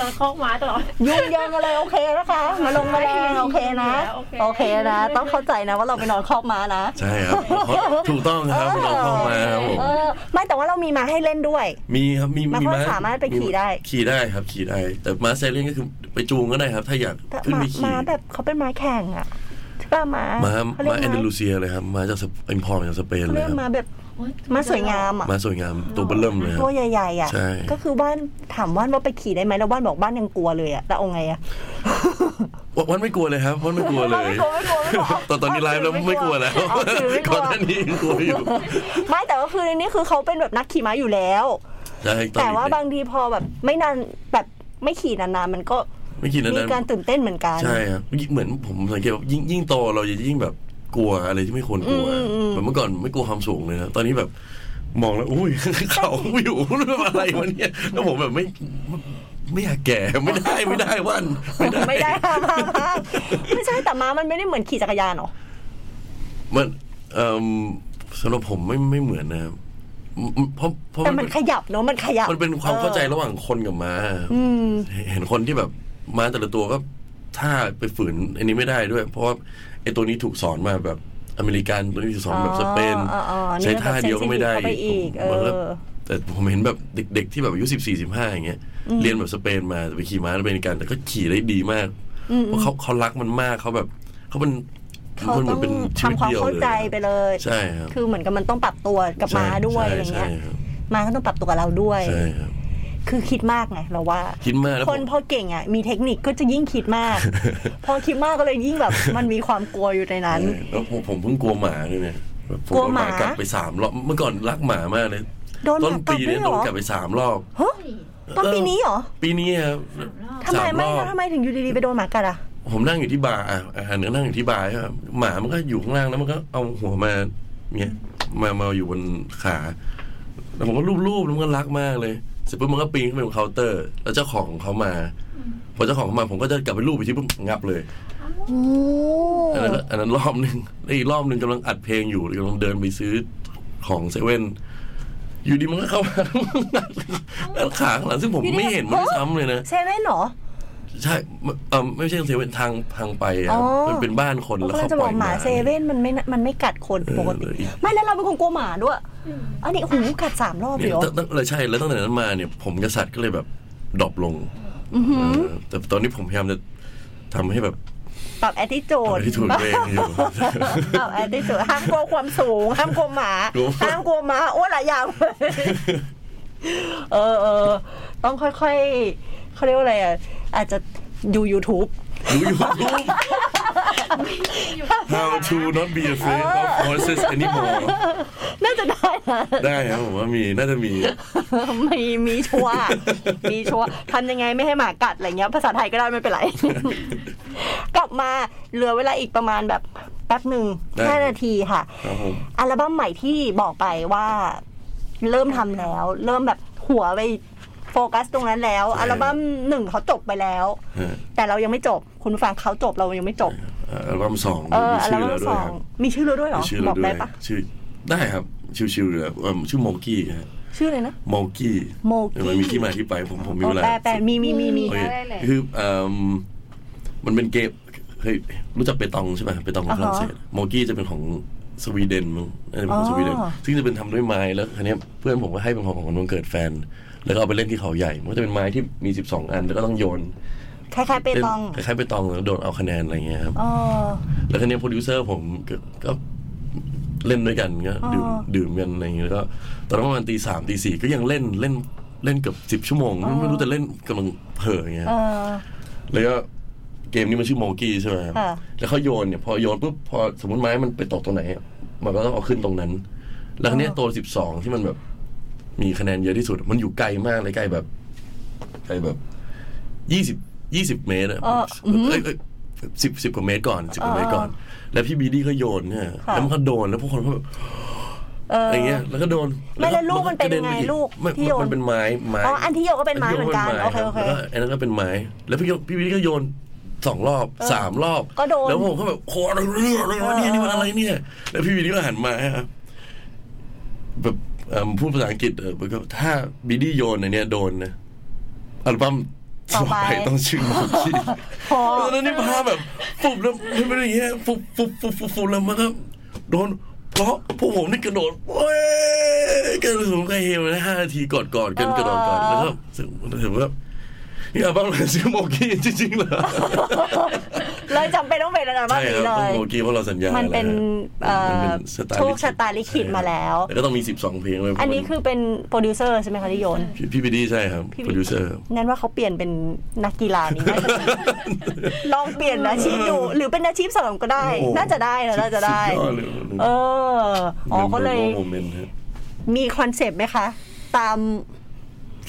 นอนคอกม้าตลอดยุ่งเยิงอะไรโอเคนะคะมาลงมาแรงโอเคนะโอเคโอเคนะ ต้องเข้าใจนะว่าเราไปนอนคอกม้านะใช่ครับเพราะถูกต้องครับเราเข้ามาครับผมเออไม่แต่ว่าเรามีมาให้เล่นด้วย มีครับมีม้าก็สามารถไปขี่ได้ ขี่ได้ครับขี่ได้ แต่ม้าไซเลียนก็คือไปจูงก็ได้ครับ ถ้าอยากแต่ขึ้นม้าไปขี่ม้าแบบเขาเป็นม้าแข่งอะใช่ ป่ะม้าม้าเขาเรียม้ากแอนเดลูเซียเลยครับม้าจากอิมพอร์ตจากสเปนเขาเลเรียยคกรับม้าแบบม้าสวยงามอะม้าสวยงามตัวเบลเริ่มเลยครัตับวใหญ่ๆอะใช่ก็คือบ้านถามว่านว่าไปขี่ได้ไหมแล้วว่านบอกบ้านยังกลัวเลยอะแล้วเอาไงอะวันวันไม่กลัวเลยครับวันไม่กลัวเลยไม่กลัวไม่กลัวไม่กลัวตอนตอนนี้ไลฟ์แล้วไม่กลัวแล้วอ๋อถือไม่กลัวก่อนหน้านี้ยังกลัวอยู่ไม่แต่ก็คือนี่คือเขาเป็นแบบนักขี่ม้าอยู่แล้วใช่ตอนแต่ว่าเด็กๆบางทีพอแบบไม่นานแบบไม่ขี่นานๆมันก็ ไม่คิดนะมีนั้นการตื่นเต้นเหมือนกัน ใช่ครับเหมือนผมสังเกตว่ายิ่งยิ่งโตเราจะยิ่งแบบกลัวอะไรที่ไม่ควรกลัวอืมอืมแบบเมื่อก่อนไม่กลัวความสูงเลยนะตอนนี้แบบมองแล้วอุ้ยเขาอยู่เรื่องอะไรวะเนี่ยแล้วผมแบบไม่ไม่ไม่อยากแก่ไม่ได้ไม่ได้วันไม่ได้ไม่ได้ห้ามห้ามห้ามไม่ใช่แต่ม้ามันไม่ได้เหมือนขี่จักรยานหรอมันเอ่อสำหรับผมไม่ไม่เหมือนนะครับเพราะเพราะแต่มันมันเป็นขยับเนอะมันขยับ มันเป็นความเข้าใจระหว่างคนกับม้าอืมเห็นคนที่แบบ ม้าแต่ละตัวก็ถ้าไปฝืนอันนี้ไม่ได้ด้วย เพราะว่าไอ้ตัวนี้ถูกสอนมาแบบอเมริกันตัวนี้ถูกสอนแบบสเปนอ๋ออ๋ออ๋อใช้ท่าเดียวก็ไม่ได้เข้าไปอีกผมมันก็เออแต่ผมเห็นแบบเด็ก ๆ ที่แบบอายุสิบสี่สิบห้าอย่างเงี้ยเรียนแบบสเปนมาไปขี่ม้าอเมริกันแต่ก็ขี่ได้ดีมากเพราะเขาเขารักมันมากเขาแบบเขาเป็นเขามันเหมืต้ออนงเป็นชีวิตทำความเดียวเข้าเลยใจไปเลยใช่ครับคือเหมือนกับมันต้องปรับตัวกับม้าด้วยใช่อะไรเงี้ยใช่ครับม้าก็ต้องปรับตัวกับเราด้วยใช่ครับ คือคิดมากไงเราว่า คิดมากแล้วคผนมพอเก่งอะมีเทคนิคก็จะยิ่งคิดมาก พอคิดมากก็เลยยิ่งแบบ มันมีความกลัวอยู่ในนั้นแล้วผมผมเพิ่งกลัวหมาด้วยเนี่ยแบบผกลัวหมาโดนกัดไปสามรอบเมื่อก่อนรักหมามากเลยโดนหต้มานกัดปีด้วเนี่ยยเหโดรนอกัดไปสามรอบฮะตอนปีนี้เหรอ ปีนี้ครับทำไมสามไม่รอบแล้วทำไมถึงอยู่ดีๆไปโดนหมากัดอะผมนั่งอยู่ที่บาร์อะอาหารก็นั่งอยู่ที่บาร์ใช่ไหมหมามันก็อยู่ข้างล่างแล้วมันก็เอาหัวมาเนี่ยมามาอยู่บนขา แล้วผมก็ลูบๆแล้วมันก็รักมากเลยเสร็จปุ๊บมันก็ปีนขึ้นไปบนเคาน์เตอร์ แล้วเจ้าของเขามาพอเจ้าของเข้ามาผมก็จะกลับไปลูบไปที่ปุ๊บงับเลยโอ้อันนั้นอันนั้นรอบหนึ่งแล้วอีกรอบหนึ่งกำลังอัดเพลงอยู่กำลังเดินไปซื้อของเซเว่นอยู่ดีมันก็เข้ามาแล้วขาข้างหลังซึ่งผมไม่เห็นมันด้วยซ้ำเลยนะเซเว่นเหรอใช่เออไม่ใช่เซเว่นทางทางไปอะอ๋อมันเป็นบ้านคนแล้วก็เขาจะปบล่ออกยหมาเซเว่นมันไม่มันไม่กัดคนปกติเออเลยไม่แล้วเราเป็นคนกลัวหมาด้วย อันนี้หูกัดสามรอบเลเนี่ยยเหรอตั้งตั้งเลยใช่แล้วตั้งแต่นั้นมาเนี่ย ผมกับสัตว์ก็เลยแบบ drop ลงเออแต่ตอนนี้ผมพยายามจะทำให้แบบปรับแอตติจูดที่ถูกเองอยู่ปรับแอตติจูดห้ามกลัวความสูง ห้ามกลัวหมากลัวห้ามกลัวหมาโอ้หลายอย่างเลยเออเออต้องค่อยๆเขาเรียกว่าอะไรอะ อาจจะดู YouTube ดูยูทูบ How to not be afraid of horses anymore น่าจะได้นะได้ครับผมว่ามีน่าจะมี มีมีชัวร์มีชัวร์ทำยังไงไม่ให้หมากัดอะไรเงี้ย ภาษาไทยก็ได้ไม่เป็นไร กลับมาเหลือเวลาอีกประมาณแบบแป๊บหนึ่งได้ห้านาทีค่ะครับผมอัลบั้มใหม่ที่บอกไปว่า เริ่มทำแล้ว เริ่มแบบหัวไป โฟกัสตรงนั้นแล้วอัลบั้มหนึ่งเขาจบไปแล้วฮะแต่เรายังไม่จบ คุณฟังเขาจบเรายังไม่จบอัลบั้มสองเออมีอัลชื่อบั้แล้มวสด้วยองครับมีชื่อแล้วด้วยเหรอมีชื่อบแล้วอกด้วได้ยปะชื่อได้ครับชิวๆเลยครับเอิ่มชื่อโมกี้ฮะชื่ออะไรนะโมกี้โมเดี๋ยวกี้มันมีที่มาที่ไปผมผมมีโอ้เวลาแปลแปลมีมีมีมีโอเคได้เลยคือเอิ่มมันเป็นเกมเคยรู้จักเปตองใช่ไหมเปตองของฝรั่งเศสโมกี้จะเป็นของสวีเดนมั้งน่าจะเป็นของสวีเดนอ๋อซึ่งจะเป็นทำด้วยไม้แล้วคันนี้ยเพื่อนผมก็ให้เป็นของของวันเกิดแฟน แล้วก็เอาไปเล่นที่เขาใหญ่ มันก็จะเป็นไม้ที่มี 12 อัน แล้วก็ต้องโยนคล้ายๆเปตองคล้ายๆเปตองแล้วโดนเอาคะแนนอะไรเงี้ยครับอ๋อแล้วคันนี้ยโปรดิวเซอร์ผมก็ก็เล่นด้วยกันก็ดื่มอ๋อดื่มกันอะไรอย่างเงี้ยแล้วก็ตอนนั้นประมาณตีสามตีสี่ก็ยังเล่นเล่นเล่นเกือบสิบชั่วโมง ไม่ไม่รู้จะเล่นกำลังเผลออย่างเงี้ยเออแล้วก็เกมนี้มันชื่อโมกี้ใช่ไหมครับค่ะแล้วเขาโยนเนี่ยพอโยนปุ๊บพอสมมติไม้มันไปตกตรงไหนอะมันก็ต้องเอาขึ้นตรงนั้น แล้วคันนี้ยตัวสิบสองที่มันแบบ มีคะแนนเยอะที่สุด มันอยู่ไกลมากเลยไกลแบบ ไกลแบบยี่สิบยี่สิบเมตรอะเอออืมเอ้ยสิบสิบกว่าเมตรก่อนสิบกว่าเมตรก่อน แล้วพี่บีดี้ก็โยนเนี่ยค่ะแล้วมันก็โดนแล้วพวกคนก็แบบเอออะไรเงี้ยแล้วก็โดนไม่แล้วลูกมันเป็นระยังไงปอีลูกไม่ที่โยนมันเป็นไม้ไม้อ๋ออันที่โยนก็เป็นไม้เหมือนกันที่โยโอเคโอเคแล้วก็อันนั้นก็เป็นไม้ แล้วพี่โยพี่บีดี้ก็โยนสองรอบสามรอบก็โดนแล้วผมก็แบบโคตรอะไรเนี่ยอะไรวะเนี่ยนี่มันอะไรเนี่ย แล้วพี่บีดี้ก็หันมาครับแบบเอิ่ม พูดภาษาอังกฤษเออมันก็ถ้าบีดี้โยนอันเนี้ยโดนนะอัลบั้มต่อไปต้องชื่อโมกี้พอแล้วนี่พาแบบฟุบแล้วมันเป็นอย่างเงี้ยฟุบฟุบฟุบฟุบฟุบแล้วมันก็โดนเพราะพวกผมนี่กระโดดเว้ยกระโดดผมก็เฮลนะห้านาทีกอดกอดกันกระโดดกอดแล้วก็ถือว่า นี่อัลบั้มอะไรชื่อโมกี้จริงๆเหรอเลยจำเป็นต้องเป็นอัลบั้มใช่นี้ครับเลต้องยโมกี้เพราะเราสัญญามันเป็นแล้วเอ่มันอเป็นสไตล์โชคชะตาลิขิตมาแล้ว แล้วก็ต้องมี 12 เพลงเลยอันนี้คือเป็นโปรดิวเซอร์ใช่ไหมคะที่โยน พี่พี่พีดีใช่ครับโปรดิวเซอร์งั้นว่าเขาเปลี่ยนเป็นนักกีฬานี้น่าจะดีลองเปลี่ยนอาชีพดู หรือเป็นอาชีพเสริมก็ได้ โอ้น่าจะได้นะน่าจะได้ สุยอเลย เออ อ๋อก็เลย โมเมนต์ฮะมีคอนเซปต์ไหมคะ ตาม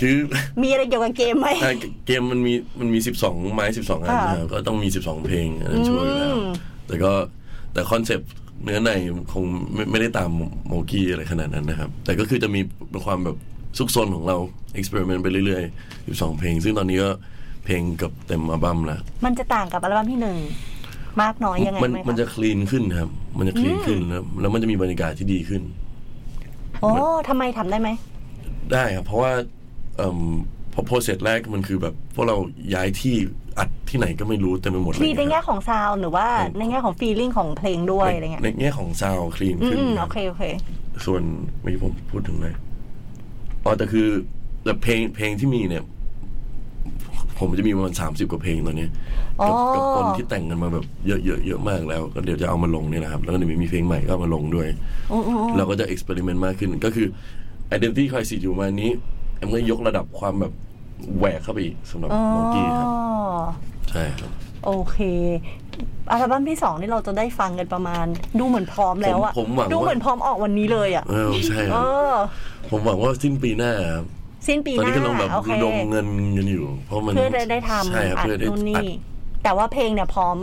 คือมีอะไรเกี่ยวกับเกมไหมอะเกมมันมีมันมีสิบสองไม้สิบสองอันค่ะนะครับก็ต้องมีสิบสองเพลงอันนั้นช่วยอยู่แล้วอืมแต่ก็แต่คอนเซปต์เนื้อในคงไม่ไม่ได้ตามโมกี้อะไรขนาดนั้นนะครับ แต่ก็คือจะมีความแบบซุกซนของเรา experiment ไปเรื่อยๆสิบสองเพลง ซึ่งตอนนี้ก็เพลงเกับเต็มอัลบั้มแล้วมันจะต่างกับอัลบั้มที่หนึ่งมากน้อยยังไงมันไหมมันคะจะ clean ขึ้นครับ มันจะ clean ขึ้นแล้วแล้วมันจะมีบรรยากาศที่ดีขึ้น โอ้ทำไมทำได้ไหม ได้ครับ เพราะว่า เอิ่มพอ process แรกมันคือแบบพวกเราย้ายที่อัดที่ไหนก็ไม่รู้เต็มไปหมดเลยมีในแง่ครับของ sound หรือว่าในแง่ของ feeling ของเพลงด้วยอะไรเงี้ยในแง่ของ sound clean อืขึ้นมคโอรับเคโอเคส่วนเมื่อกี้ผมพูดถึงอะไรอ๋อแต่คือแต่เพลงเพลงที่มีเนี่ย ผมจะมีประมาณสามสิบกว่าเพลงตอนนี้อ๋อกับกับคนที่แต่งกันมาแบบเยอะเยอะเยอะมากแล้วก็เดี๋ยวจะเอามาลงเนี่ยนะครับ แล้วก็เดี๋ยวมีเพลงใหม่ก็เอามาลงด้วยอืมอืมอืมเราก็จะ experiment มากขึ้นก็คือ Identity Crisis อยู่มานี้ แอมก็ยกระดับความแบบแหวกเข้าไปอีกสำหรับอ๋อโมกี้ครับ ใช่ครับ โอเค อัลบั้มที่สองนี่เราจะได้ฟังกันประมาณ ดูเหมือนพร้อมแล้วอะผมผมหวังดูว่า เหมือนพร้อมออกวันนี้เลยอะเออใช่คเอรับ อ ผมหวังว่าสิ้นปีหน้าครับสิ้นปีตอนหน้านี้กำลังแบบโอเค ระดมเงินกันอยู่ เพราะมันเพื่อจะได้ทำใช่ครับอัดเพื่อได้นู่นอันี่ดแต่ว่าเพลงเนี่ยพร้อม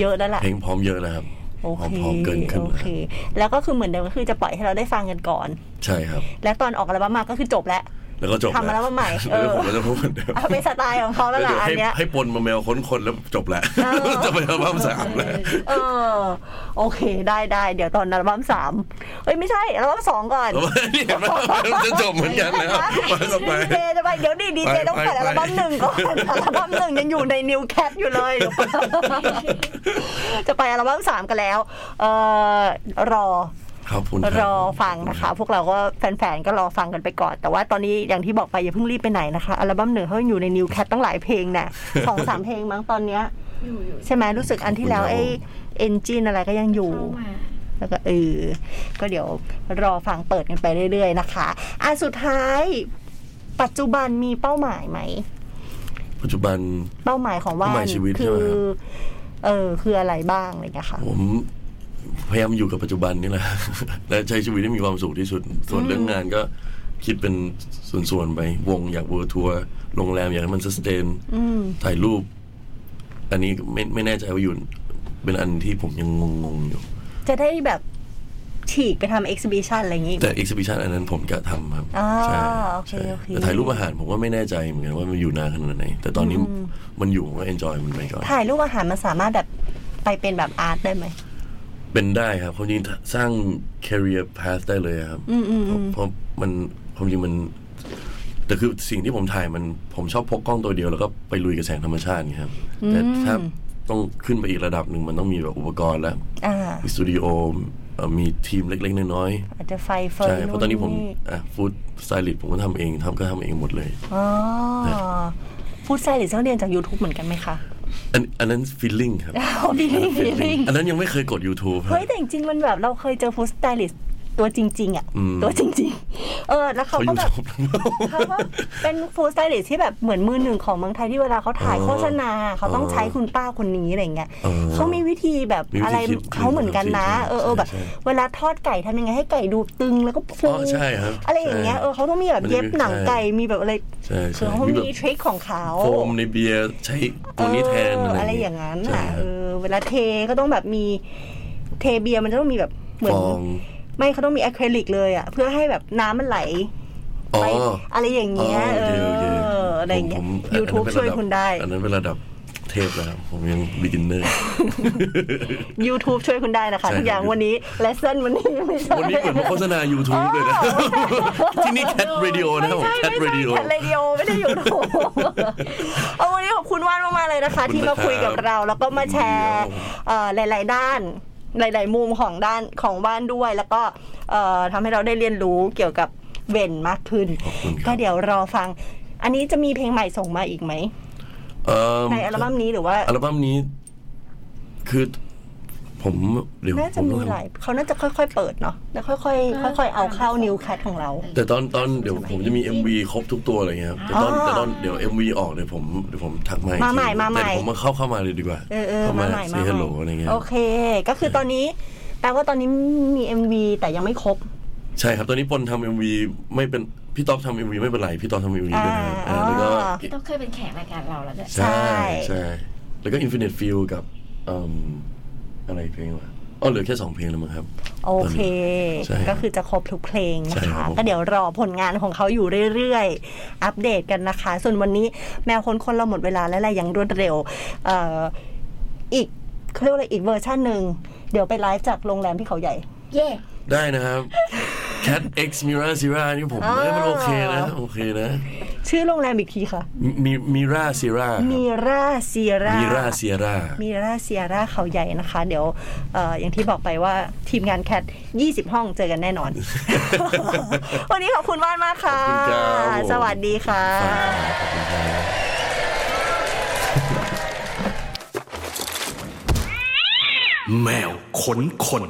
เยอะแล้วแหละเพลงพร้อมเยอะแล้วครับโอพร้อมเคพร้อมเกินครึ่งโอแล้วเค แล้วก็คือเหมือนเดิมก็คือจะปล่อยให้เราได้ฟังกันก่อน ใช่ครับ แล้วตอนออกอัลบั้มมาก็คือจบแล้ว แล้วก็จบทำมาแล้วมาใหม่เอแล้วอผมก็จะพูดเหมือนเดิมเอาเป็นสไตล์ของเขาแล้วแล้วล่ะเดี๋ยวอัให้นเนี้ยให้ปนมาแมวค้นคนแล้วจบแหละเออจะไปอัลบั้มสามแล้วเออ โอเคได้ได้เดี๋ยวตอนอัลบั้มสามเอ้ยไม่ใช่อัลบั้มสองก่อนนี่เห็นไหมมันจะจบเหมือนกันแล้วมาต่อไปดีเจจะไปเดี๋ยวดิดีเจไปต้องเปิดไปอัลบั้มหนึ่งก่อนอัลบั้มหนึ่งยังอยู่ในนิวแคทอยู่เลย จะไปอัลบั้มสามกันแล้วเออรอ ครับคุณครบอฟังนะคะ พวกเราก็แฟนๆ ก็รอฟังกันไปก่อน แต่ว่าตอนนี้อย่างที่บอกไปอย่าเพิ่งรีบไปไหนนะคะอัลบั้มหนึ่งเขายังอยู่ในนิวแคทตั้งหลายเพลงน่ะสองสามเพลงมั้งตอนเนี้ยอยู่อยู่ใช่ไหมรู้สึกอันที่แล้วไอ้เอนจินอะไรก็ยังอยู่เข้ามาแล้วก็เออ ก็เดี๋ยวรอฟังเปิดกันไปเรื่อยๆนะคะอะสุดท้าย ปัจจุบันมีเป้าหมายไหม ปัจจุบันเป้าหมายของว่าเป้าหมายชีวิตคืใช่ไหมครับเออคืออะไรบ้างอะไรอย่างเงี้ยค่ะ ผม พยายามอยู่กับปัจจุบันนี่แหละและใช้ชีวิตให้มีความสุขที่สุด ส่วนเรื่องงานก็คิดเป็นส่วนๆไปวงอยาก world tour โรงแรมอยากให้มัน stand อืมถ่ายรูป อันนี้ไม่ไม่แน่ใจว่าอยู่ เป็นอันที่ผมยังงงๆอยู่ จะได้แบบฉีกไปทำ exhibition อะไรอย่างงี้ แต่ exhibition อันนั้นผมกะทำครับอ่าใช่โอเคใช่โอเคแต่ถ่ายรูปอาหารผมว่าไม่แน่ใจเหมือนกันว่ามันอยู่นานขนาดไหน แต่ตอนนี้มันอยู่ผมก็ enjoy มันไปก่อน ถ่ายรูปอาหารมันสามารถแบบไปเป็นแบบอาร์ตได้ไหม เป็นได้ครับความจริงสร้าง career path ได้เลยครับอืมอืมเพราะเพราะมันความจริงมัน แต่คือสิ่งที่ผมถ่ายมันผมชอบพกกล้องตัวเดียวแล้วก็ไปลุยกับแสงธรรมชาติไงครับ แต่ถ้าต้องขึ้นไปอีกระดับหนึ่งมันต้องมีแบบอุปกรณ์แล้วอ่ามีสตูดิโอเอ่อมีทีมเล็ก ๆ น้อยอาจจะไฟเฟๆอร์ใช่เพราะตอนนี้ผมอะ food stylist ผมก็ทำเองทำก็ทำเองหมดเลยอ๋อ food stylist ต้องเรียนจาก YouTube เหมือนกันไหมคะ อันอันนั้น feeling ครับ feeling feeling อันนั้นยังไม่เคยกด YouTube ครับ เฮ้ยแต่จริงๆมันแบบเราเคยเจอ food stylist ตั วจริง ๆอะอืมตัวจริง ๆ เออ แล้วเขาเขาก็แบบ YouTube เขาก็เป็น food stylist ที่แบบเหมือนมือหนึ่งของเมืองไทยที่เวลาเขาถ่ายอ๋อโฆษณา เขาต้องใช้คุณป้าคนนี้อะไรเงี้ยเออเขามีวิธีแบบมีวิธีอะไรคิดเขาเหมือนกันนะใช่เออเออแบบใช่เวลาทอดไก่ทำยังไงให้ไก่ดูตึงแล้วก็ฟูอ๋อใช่ครับอะไรอย่างเงี้ยใช่เออเขาต้องมีแบบเย็บหนังไก่มีแบบอะไรใช่คือใช่เขามีแบบมีทริคของเขาโฟมในเบียร์ใช้ตัวนี้แทนเอออะอะไรไรอย่างนั้นใช่อะคเอรับอเวลาเทก็ต้องแบบมีเทเบียร์มันจะต้องมีแบบเหมือนฟอง ไม่เขาต้องมีอะคริลิกเลยอะเพื่อให้แบบน้ำมันไหลอ๋อไปอะไรอย่างเงี้ยอ๋อเอโอเคโอเคออะไรอย่างเงี้ยผมผม YouTube อันนั้นเป็นช่วยระดับคุณได้ อันนั้นเป็นระดับเทพแล้วครับผมยัง beginner YouTube ช่วยคุณได้นะคะใช่ทุกอย่างครับวันนี้ lesson วันนี้ไม่ใช่วันนี้เหมือนมาโฆษณา YouTube เลยนะ ที่นี่ Cat Radio นะครับผม Cat ไม่ใช่ Radio Cat Radio ไม่ได้ YouTube เอาวันนี้ขอบคุณว่านมากๆเลยนะคะขอบคุณที่มาคุยกับนะครับเราแล้วก็มาแชร์ยินดีครับเอ่อหลาย ๆ ด้าน หลาย ๆ มุมของด้านของบ้านด้วย แล้วก็เอ่อทำให้เราได้เรียนรู้เกี่ยวกับเวนมากขึ้นขอบคุณครับก็เดี๋ยวรอฟัง อันนี้จะมีเพลงใหม่ส่งมาอีกไหมเอิ่มในอัลบั้มนี้หรือว่า อัลบั้มนี้ คือ ผมเดี๋ยวน่าผจะมมีต้องหลายเขาน่าจะค่อยๆ เปิดเนาะแล้วค่อยๆค่อยๆ เอาเข้านิวแคทของเรา แต่ตอนตอนเดี๋ยวผมจะมี MV ครบทุกตัวอะไรเงี้ยครับแต่ตอนอ๋อแต่ตอนเดี๋ยว MV ออกเดี๋ยวผมเดี๋ยวผมทักมาอีกมาใหม่ทีมาใหม่แต่ผมมาเข้าเข้ามาเลยดีกว่าเออเออเข้ามามาใหม่ซีมาฮัลโหลใหม่อะไรเงี้ยโอเค ก็คือตอนนี้แปลว่าตอนนี้มี MV แต่ยังไม่ครบ ใช่ครับตอนนี้ปนทำ MV ไม่เป็นพี่ต๊อบทำ MV ไม่เป็นไรพี่ต๊อบทำ MV ด้วยนะครับอ่าอ่าแล้วก็อ๋อพี่ต้องเคยเป็นแขกรายการเราแล้วด้วยใช่ใช่ใช่แล้วก็ Infinite Feel กับเอิ่ม อะไรเพลงวะอ๋อเหลือแค่สองเพลงแล้วมั้งครับ โอเค ใช่ก็คือจะครบทุกเพลงนะใช่ครัคะ บผม ก็เดี๋ยวรอผลงานของเขาอยู่เรื่อยๆ อัปเดตกันนะคะ ส่วนวันนี้แมวคนคนเราหมดเวลาแล้วแหละยังรวดเร็วเอ่ออีกเขาเรียกว่าอะไรอีกเวอร์ชันหนึ่ง เดี๋ยวไปไลฟ์จากโรงแรมที่เขาใหญ่ เย่ ได้นะครับ Cat X Mira Sierra นี่ผมอ่าเอ้ยมันโอเคนะ โอเคนะ ชื่อโรงแรมอีกทีค่ะ มีมิราซีรามีราเซียรามิราเซียรามีราเซียราเขาใหญ่นะคะ เดี๋ยวเอ่ออย่างที่บอกไปว่าทีมงานแคท20 ห้องเจอกันแน่นอน วันนี้ขอบคุณว่านมากค่ะ ขอบคุณครับผมสวัสดีค่ะ ขอบคุณครับ แมวขนคน